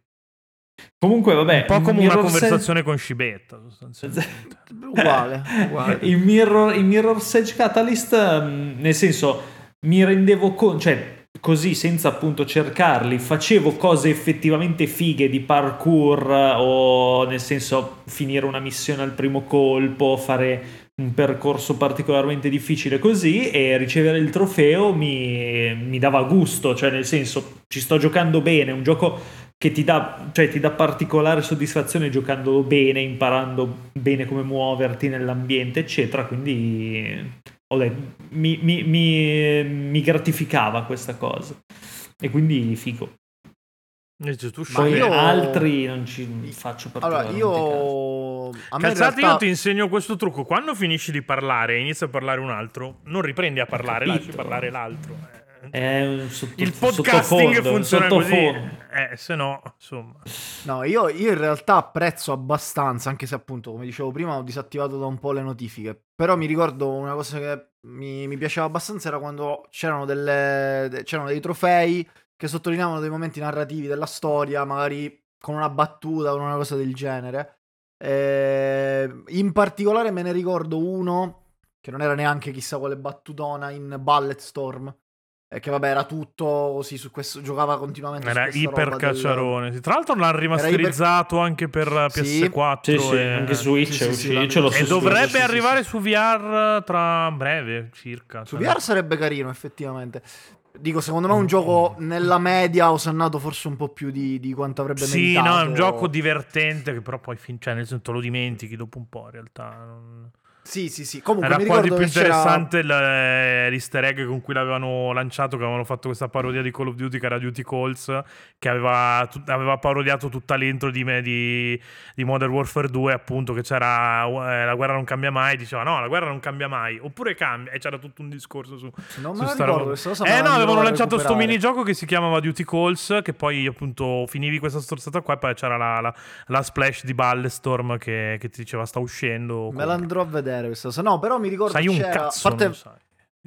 Comunque, vabbè, un po' come una conversazione con Scibetta, sostanzialmente. Uguale, uguale. il Mirror, il Mirror's Edge Catalyst, mm, nel senso, mi rendevo conto, cioè, così senza appunto cercarli, facevo cose effettivamente fighe di parkour eh, o nel senso finire una missione al primo colpo, fare un percorso particolarmente difficile così e ricevere il trofeo mi, mi dava gusto, cioè nel senso ci sto giocando bene, un gioco che ti dà, cioè, ti dà particolare soddisfazione giocandolo bene, imparando bene come muoverti nell'ambiente, eccetera. Quindi detto, mi, mi- mi- mi gratificava questa cosa. E quindi figo. Invece tu Ma Poi io- altri non ci faccio Allora, particolarmente caso. io... A me in Cazzate, realtà... io ti insegno questo trucco. Quando finisci di parlare e inizia a parlare un altro, non riprendi a parlare, lasci parlare l'altro. Eh, È sotto, il podcasting sottofondo, funziona così. sottofondo. Eh, se no, insomma. No, io, io in realtà apprezzo abbastanza, anche se appunto, come dicevo prima, ho disattivato da un po' le notifiche. Però mi ricordo una cosa che mi, mi piaceva abbastanza era quando c'erano, delle, c'erano dei trofei che sottolineavano dei momenti narrativi della storia, magari con una battuta o una cosa del genere. Eh, in particolare me ne ricordo uno che non era neanche chissà quale battutona in Ballet Storm. Eh, che vabbè era tutto così su questo giocava continuamente era su iper cacciarone del... tra l'altro l'hanno rimasterizzato iper... anche per PS4 sì, sì, e... anche Switch sì, sì, io ce l'ho e dovrebbe arrivare su VR tra breve circa. Su VR sarebbe carino effettivamente. Dico, secondo me è un gioco nella media osannato forse un po' più di, di quanto avrebbe sì, meritato. Sì, no, è un gioco divertente che però poi, fin- cioè, nel senso, lo dimentichi dopo un po' in realtà. Non... Sì, sì, sì. Comunque Era quasi più interessante c'era... l'easter egg con cui l'avevano lanciato, che avevano fatto questa parodia di Call of Duty, che era Duty Calls, che aveva, tut- aveva parodiato tutta l'intro di, me, di, di, Modern Warfare 2, appunto, che c'era eh, la guerra non cambia mai, diceva no, la guerra non cambia mai, oppure cambia, e c'era tutto un discorso su... Non su me lo ricordo, cosa Eh no, avevano lanciato questo minigioco che si chiamava Duty Calls, che poi appunto finivi questa storzata qua e poi c'era la, la, la splash di Ballestorm che, che ti diceva sta uscendo. Me la andrò a vedere questa cosa. No, però mi ricordo sai un c'era... cazzo, parte...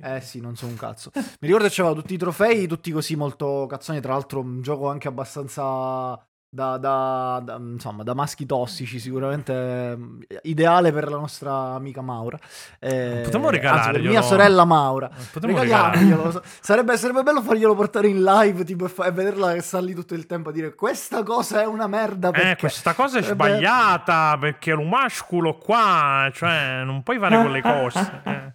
Eh sì, non so un cazzo. Mi ricordo che c'erano tutti i trofei, tutti così molto cazzoni. Tra l'altro, un gioco anche abbastanza da, da, da, insomma, da maschi tossici, sicuramente ideale per la nostra amica Maura. Eh, Potremmo regalarglielo. Mia sorella Maura. Potremmo Regaliamoglielo. Sarebbe, sarebbe bello farglielo portare in live tipo, e, fa- e vederla che sta lì tutto il tempo a dire questa cosa è una merda. Perché... Eh, questa cosa è sbagliata perché è un masculo qua, cioè non puoi fare quelle cose. Eh.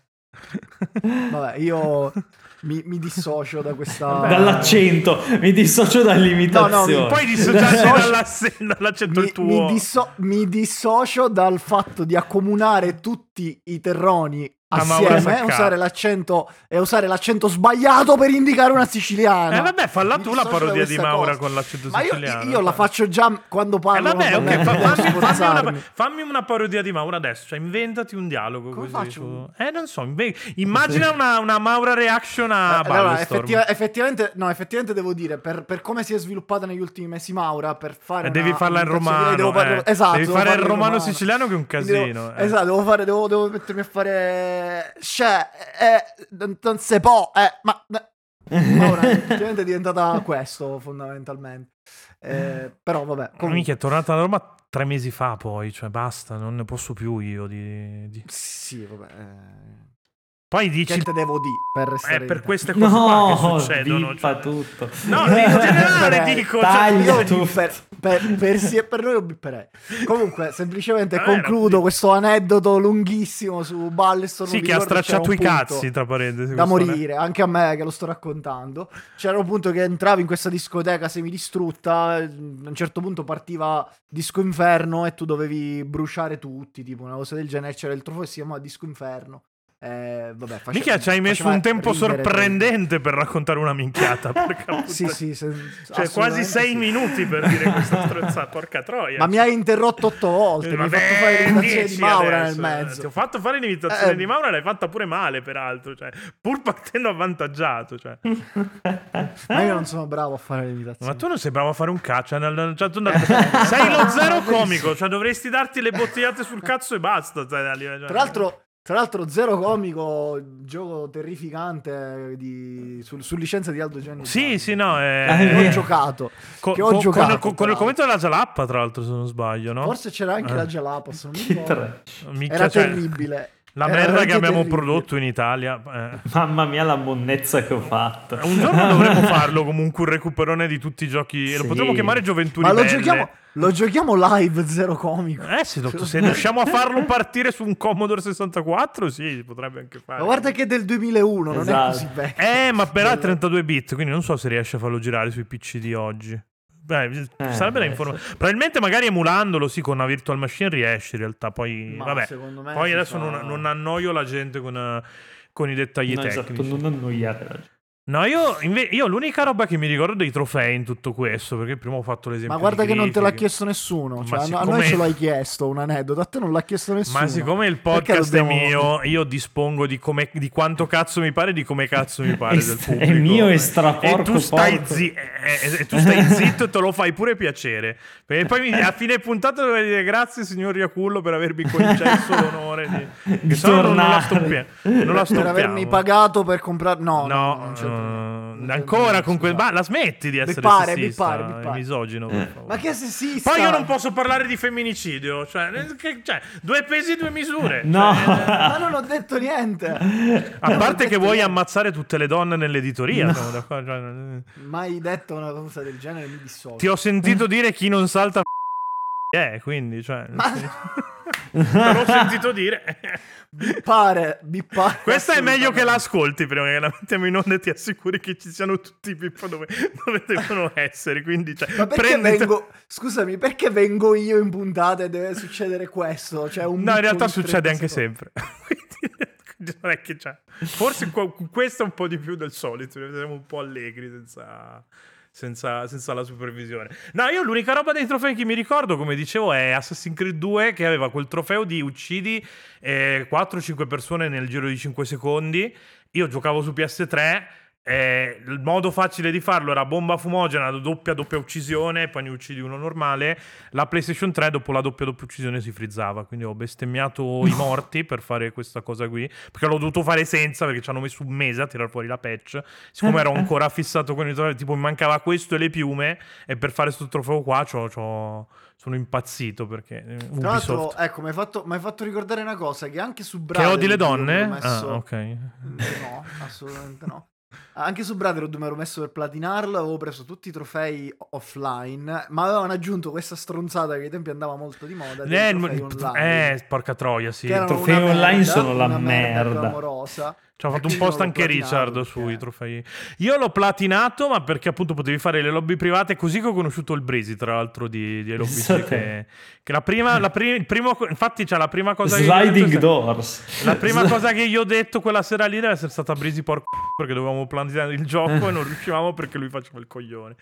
Vabbè, io mi, mi, dissocio da questa. Dall'accento, mi dissocio dall'imitazione. No, no, poi dissociarsi dall'accento mi, il tuo. Mi, disso- mi dissocio dal fatto di accomunare tutti i terroni assieme e usare l'accento e usare l'accento sbagliato per indicare una siciliana. Eh vabbè, falla tu la parodia di Maura cosa. con l'accento Ma siciliano. Io, io la faccio già quando parlo. Eh vabbè, ok, fammi, fammi, una, fammi, una, parodia di Maura adesso, cioè inventati un dialogo Come così. Faccio? Eh non so, immagina una, una, Maura reaction a eh, allora, effettiva, effettivamente, no, effettivamente devo dire, per, per, come si è sviluppata negli ultimi mesi Maura, per fare eh, devi farla in romano, eh. esatto, devi fare il romano siciliano che è un casino. Devo, eh. Esatto, devo, fare, devo, devo mettermi a fare cioè, eh, non, non si può, eh, ma... ma ora è diventata questo fondamentalmente. Eh, però vabbè. Comunque... Minchia, è tornata a Roma tre mesi fa poi, cioè basta, non ne posso più io di... di... Sì, vabbè. Eh... Poi dici... Che te devo dire per restare... È per queste cose no, qua che succedono. Cioè... tutto. No, in generale dico... Taglia cioè, tutto. Per, per, per, sì, per noi lo bipperei. Comunque, semplicemente Vabbè, concludo questo aneddoto lunghissimo su Ballestorm. Sì, che ha stracciato i cazzi, tra parentesi. Da morire, ne... anche a me che lo sto raccontando. C'era un punto che entravi in questa discoteca semidistrutta, a un certo punto partiva Disco Inferno e tu dovevi bruciare tutti, tipo una cosa del genere. C'era il trofeo che si chiamava Disco Inferno. Eh, vabbè, faceva, Mica ci hai messo un tempo sorprendente per... raccontare una minchiata. sì, sì, se, cioè quasi sei sì. minuti per dire questa stronzata. Porca troia. Ma mi hai interrotto otto volte. mi hai fatto fare l'imitazione di Maura adesso. nel mezzo. Ti ho fatto fare l'imitazione eh. di Maura, l'hai fatta pure male, peraltro. Cioè, pur partendo avvantaggiato. Cioè. Ma io non sono bravo a fare l'imitazione. Ma tu non sei bravo a fare un cazzo. Cioè, sei lo zero comico. Cioè, dovresti darti le bottigliate sul cazzo e basta. Cioè, Tra l'altro. Tra l'altro, Zero Comico, gioco terrificante di, su, su, licenza di Aldo Gianni. Sì, sì, no. È... Che ho giocato. Con, che ho con, giocato, con, con il commento della Jalappa, tra l'altro, se non sbaglio, no? Forse c'era anche eh. la Jalappa. Era cioè, terribile. La merda che abbiamo terribile. prodotto in Italia. Eh. Mamma mia, la monnezza che ho fatto. Un giorno dovremmo farlo comunque un recuperone di tutti i giochi. Sì. Lo potremmo chiamare Gioventù Ma lo belle. giochiamo, lo giochiamo live, zero comico. Eh sì, dottor, se riusciamo a farlo partire su un Commodore 64, sì, potrebbe anche fare. Ma guarda che è del 2001, esatto. non è così vecchio. Eh, ma però è 32 bit, quindi non so se riesce a farlo girare sui PC di oggi. Beh, eh, sarebbe da informare. Sì. Probabilmente magari emulandolo, sì, con una virtual machine riesce in realtà. Poi, Ma vabbè. Poi adesso fa... non, non, annoio la gente con, con i dettagli no, tecnici. Esatto, non annoiate la gente. No, io, inve- io l'unica roba che mi ricordo dei trofei in tutto questo, perché prima ho fatto l'esempio. Ma guarda di che non te l'ha chiesto nessuno. Cioè, Ma a- siccome- noi ce l'hai chiesto un aneddoto, a te non l'ha chiesto nessuno. Ma siccome il podcast dobbiamo- è mio, io dispongo di, come- di quanto cazzo mi pare e di come cazzo mi pare del pubblico. è mio e E straporco tu stai, zi- e- e- e tu stai zitto e te lo fai pure piacere. Perché poi mi- a fine puntata dovrei dire grazie signor Iacullo per avermi concesso l'onore di, Di sennò non, la tornare. stoppia- non la per avermi pagato per comprare. No, No, no, niente. Non ancora con quel... Ma la smetti di essere pare, mi sessista pare, mi e pare. misogino, favore. Ma che sessista? Poi io non posso parlare di femminicidio, cioè, eh, che- cioè, due pesi e due misure. No. Cioè, eh, Ma non ho detto niente. a Non parte che vuoi niente. ammazzare tutte le donne nell'editoria, siamo d'accordo? Cioè, eh, Mai detto una cosa del genere, mi dissocio. ti ho sentito dire chi non salta è, quindi, cioè, Ma- l'ho sentito dire. Bippare, bippare. Questa è meglio che l'ascolti prima che la mettiamo in onda e ti assicuri che ci siano tutti i pippo dove, dove devono essere. Quindi, cioè, Ma perché prendete- vengo. Scusami, perché vengo io in puntata e deve succedere questo? Cioè, un No, in realtà succede 30 anche secondi. sempre. quindi, non è che c'è. Forse questo è un po' di più del solito. Siamo un po' allegri senza, senza, senza la supervisione. No, io l'unica roba dei trofei che mi ricordo, come dicevo, è Assassin's Creed 2 che aveva quel trofeo di uccidi eh, 4-5 persone nel giro di 5 secondi. Io giocavo su PS3. Eh, il modo facile di farlo era bomba fumogena, doppia doppia uccisione, poi ne uccidi uno normale. La PlayStation 3 dopo la doppia doppia uccisione si frizzava, quindi ho bestemmiato i morti per fare questa cosa qui, perché l'ho dovuto fare senza perché ci hanno messo un mese a tirar fuori la patch. Siccome ero ancora fissato con i trofei, tipo mi mancava questo e le piume e per fare questo trofeo qua c'ho- c'ho- sono impazzito perché eh, Tra l'altro, Ubisoft ecco, mi hai fatto, fatto ricordare una cosa: che anche su che Brotherhood odi le donne? messo- Ah, ok. No, assolutamente no. Anche su Brotherhood mi ero messo per platinarlo, avevo preso tutti i trofei offline, ma avevano aggiunto questa stronzata che ai tempi andava molto di moda. Eh, online, eh, porca troia, sì. erano trofei online merda, sono la una merda. clamorosa. Ci ha fatto un post anche Richard perché- sui trofei. Io l'ho platinato, ma perché appunto potevi fare le lobby private, così che ho conosciuto il Breezy, tra l'altro, di, di Hello Pensate. BG, che, che la prima, la pri- il primo, infatti c'è la prima cosa. Sliding detto- doors. La prima cosa che io ho detto quella sera lì deve essere stata Breezy porco perché dovevamo platinare il gioco e non riuscivamo perché lui faceva il coglione.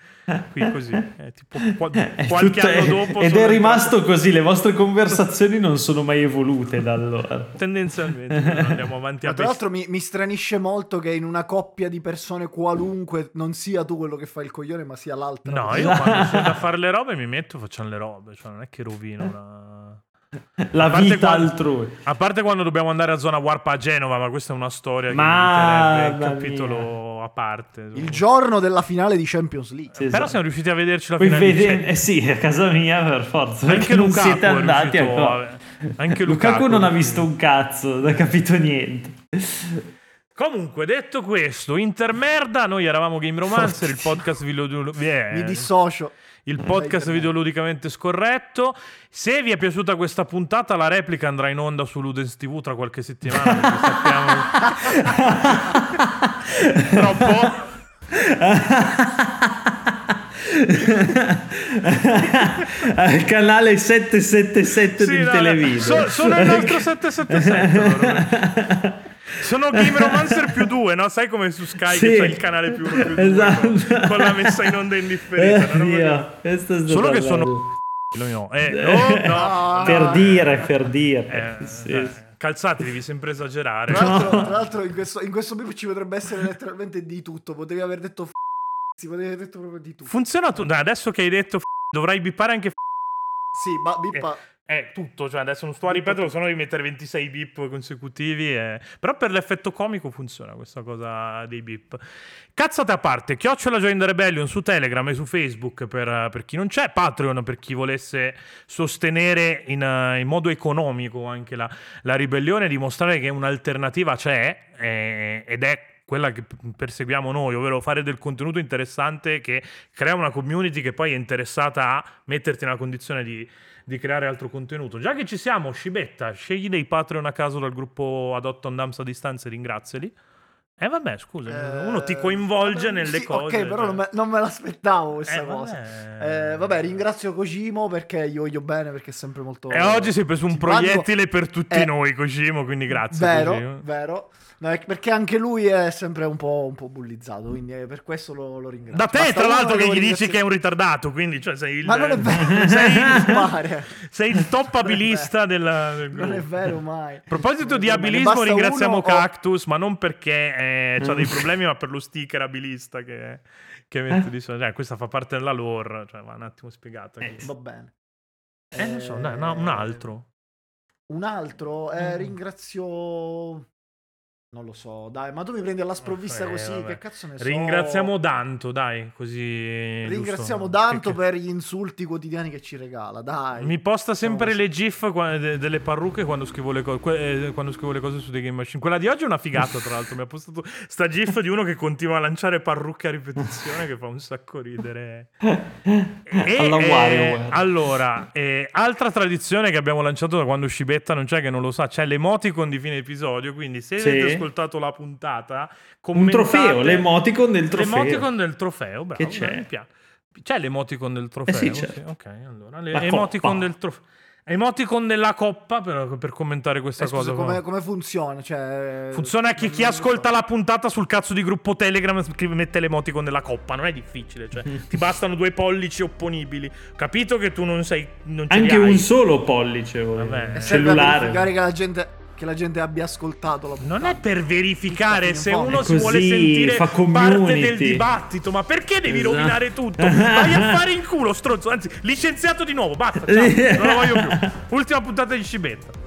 Qui così, è tipo qua- qualche tutto- anno dopo... ed è rimasto così, le vostre conversazioni non sono mai evolute da allora. Tendenzialmente andiamo avanti Ma a tra l'altro mi, mi stranisce molto che in una coppia di persone qualunque non sia tu quello che fa il coglione, ma sia l'altra. No, io quando c'è da fare le robe mi metto e facciamo le robe, cioè non è che rovino la... La A parte vita quando- altrui. A parte quando dobbiamo andare a zona warp a Genova, ma questa è una storia che Mamma meriterebbe il mia. capitolo a parte. Il giorno della finale di Champions League. Sì, Però esatto. siamo riusciti a vederci la Poi finale vede- eh sì, a casa mia per forza. Anche Lukaku siete è andati riuscito ancora. a- Anche Lukaku Lukaku non ha è visto un cazzo, non ha capito niente. Comunque, detto questo, intermerda, noi eravamo Game Romancer, il podcast video... eh, Mi dissocio. Il podcast videoludicamente scorretto. Se vi è piaciuta questa puntata, la replica andrà in onda su Ludens TV tra qualche settimana. sappiamo... Troppo... Al canale 777 Sì, del no, no, televideo. so- sono il nostro 777 loro. Sono Game Romancer più due, no? Sai come su Sky Sì. che c'è il canale più più due Esatto. con, con la messa in onda indifferita. Eh, Dio, Solo che sono- No, eh, no, no, No, Per no. dire, per dire. Eh, Sì, dai, sì. calzati, devi sempre esagerare. Tra l'altro, tra l'altro in, questo, in questo bip ci potrebbe essere letteralmente di tutto. Potevi aver detto f***, si potevi aver detto proprio di tutto. Funziona tutto. Dai, adesso che hai detto f- dovrai bippare anche f- sì, ma bippa. eh, tutto, cioè adesso non sto a ripeterlo, se no devi mettere 26 bip consecutivi. e- Però per l'effetto comico funziona questa cosa dei bip. Cazzate a parte, chiocciola Join the Rebellion su Telegram e su Facebook per, per chi non c'è, Patreon per chi volesse sostenere in, eh, in modo economico anche la, la ribellione, dimostrare che un'alternativa c'è eh, ed è quella che perseguiamo noi, ovvero fare del contenuto interessante che crea una community che poi è interessata a metterti nella condizione di, di creare altro contenuto. Già che ci siamo, Scibetta, scegli dei Patreon a caso dal gruppo Adopt on Dams a distanza e ringraziali. Eh vabbè, scusa, Eh, uno ti coinvolge vabbè, nelle sì, cose. Ok, però cioè. non me, non me l'aspettavo questa Eh, cosa. vabbè. Eh, vabbè, ringrazio Kojimo perché gli voglio bene perché è sempre molto... E oggi si è preso un proiettile per tutti Eh, noi, Kojimo, quindi grazie. Vero, Kojimo. vero. No, è perché anche lui è sempre un po', un po' bullizzato, quindi eh, per questo lo, lo ringrazio. Da te, Basta tra l'altro, che gli dici che è un ritardato, quindi cioè, sei il, Ma non è vero, sei, Mare. sei il top abilista del Non è vero mai. A proposito di abilismo, ringraziamo uno o- Cactus, ma non perché eh, ha dei problemi, ma per lo sticker abilista che, che mette di solito. Cioè, questa fa parte della lore, cioè va un attimo spiegata. Eh. Va bene. Eh, non so, dai, no, un altro. Un altro, eh, Mm. ringrazio... Non lo so, dai, ma tu mi prendi alla sprovvista Eh, così, vabbè. che cazzo ne so. Ringraziamo Danto, dai, così... Ringraziamo giusto? Danto Che- per gli insulti quotidiani che ci regala, dai. Mi posta sempre Siamo le gif delle parrucche quando scrivo, le co- que- eh, quando scrivo le cose su The Game Machine. Quella di oggi è una figata, tra l'altro. Mi ha postato sta gif di uno che continua a lanciare parrucche a ripetizione che fa un sacco ridere. E, Alla eh, WarioWare. allora, eh, altra tradizione che abbiamo lanciato da quando Scibetta non c'è, che non lo sa, c'è l'emoticon di fine episodio. Quindi, se Sì. avete ascoltato la puntata, Un commentate- trofeo, l'emoticon del trofeo. L'emoticon del trofeo, bravo. Che c'è? mi piace. C'è l'emoticon del trofeo? Eh sì, c'è. Ok, allora. Le- La emoticon coppa. del trofeo. Emoticon della coppa per, per commentare questa Eh, scusa, cosa. come, come funziona? Cioè, Funziona che chi ascolta so. la puntata sul cazzo di gruppo Telegram scrive- mette l'emoticon della coppa. Non è difficile, cioè, ti bastano due pollici opponibili. Capito che tu non sei. Non Anche un solo pollice, Vabbè. a cellulare. che la gente, che la gente abbia ascoltato la puntata. Non è per verificare se uno si vuole sentire fa parte del dibattito. Ma perché devi Esatto. rovinare tutto? Vai a fare in culo, stronzo. Anzi, licenziato di nuovo. Basta, ciao. Non lo voglio più. Ultima puntata di Scibetta.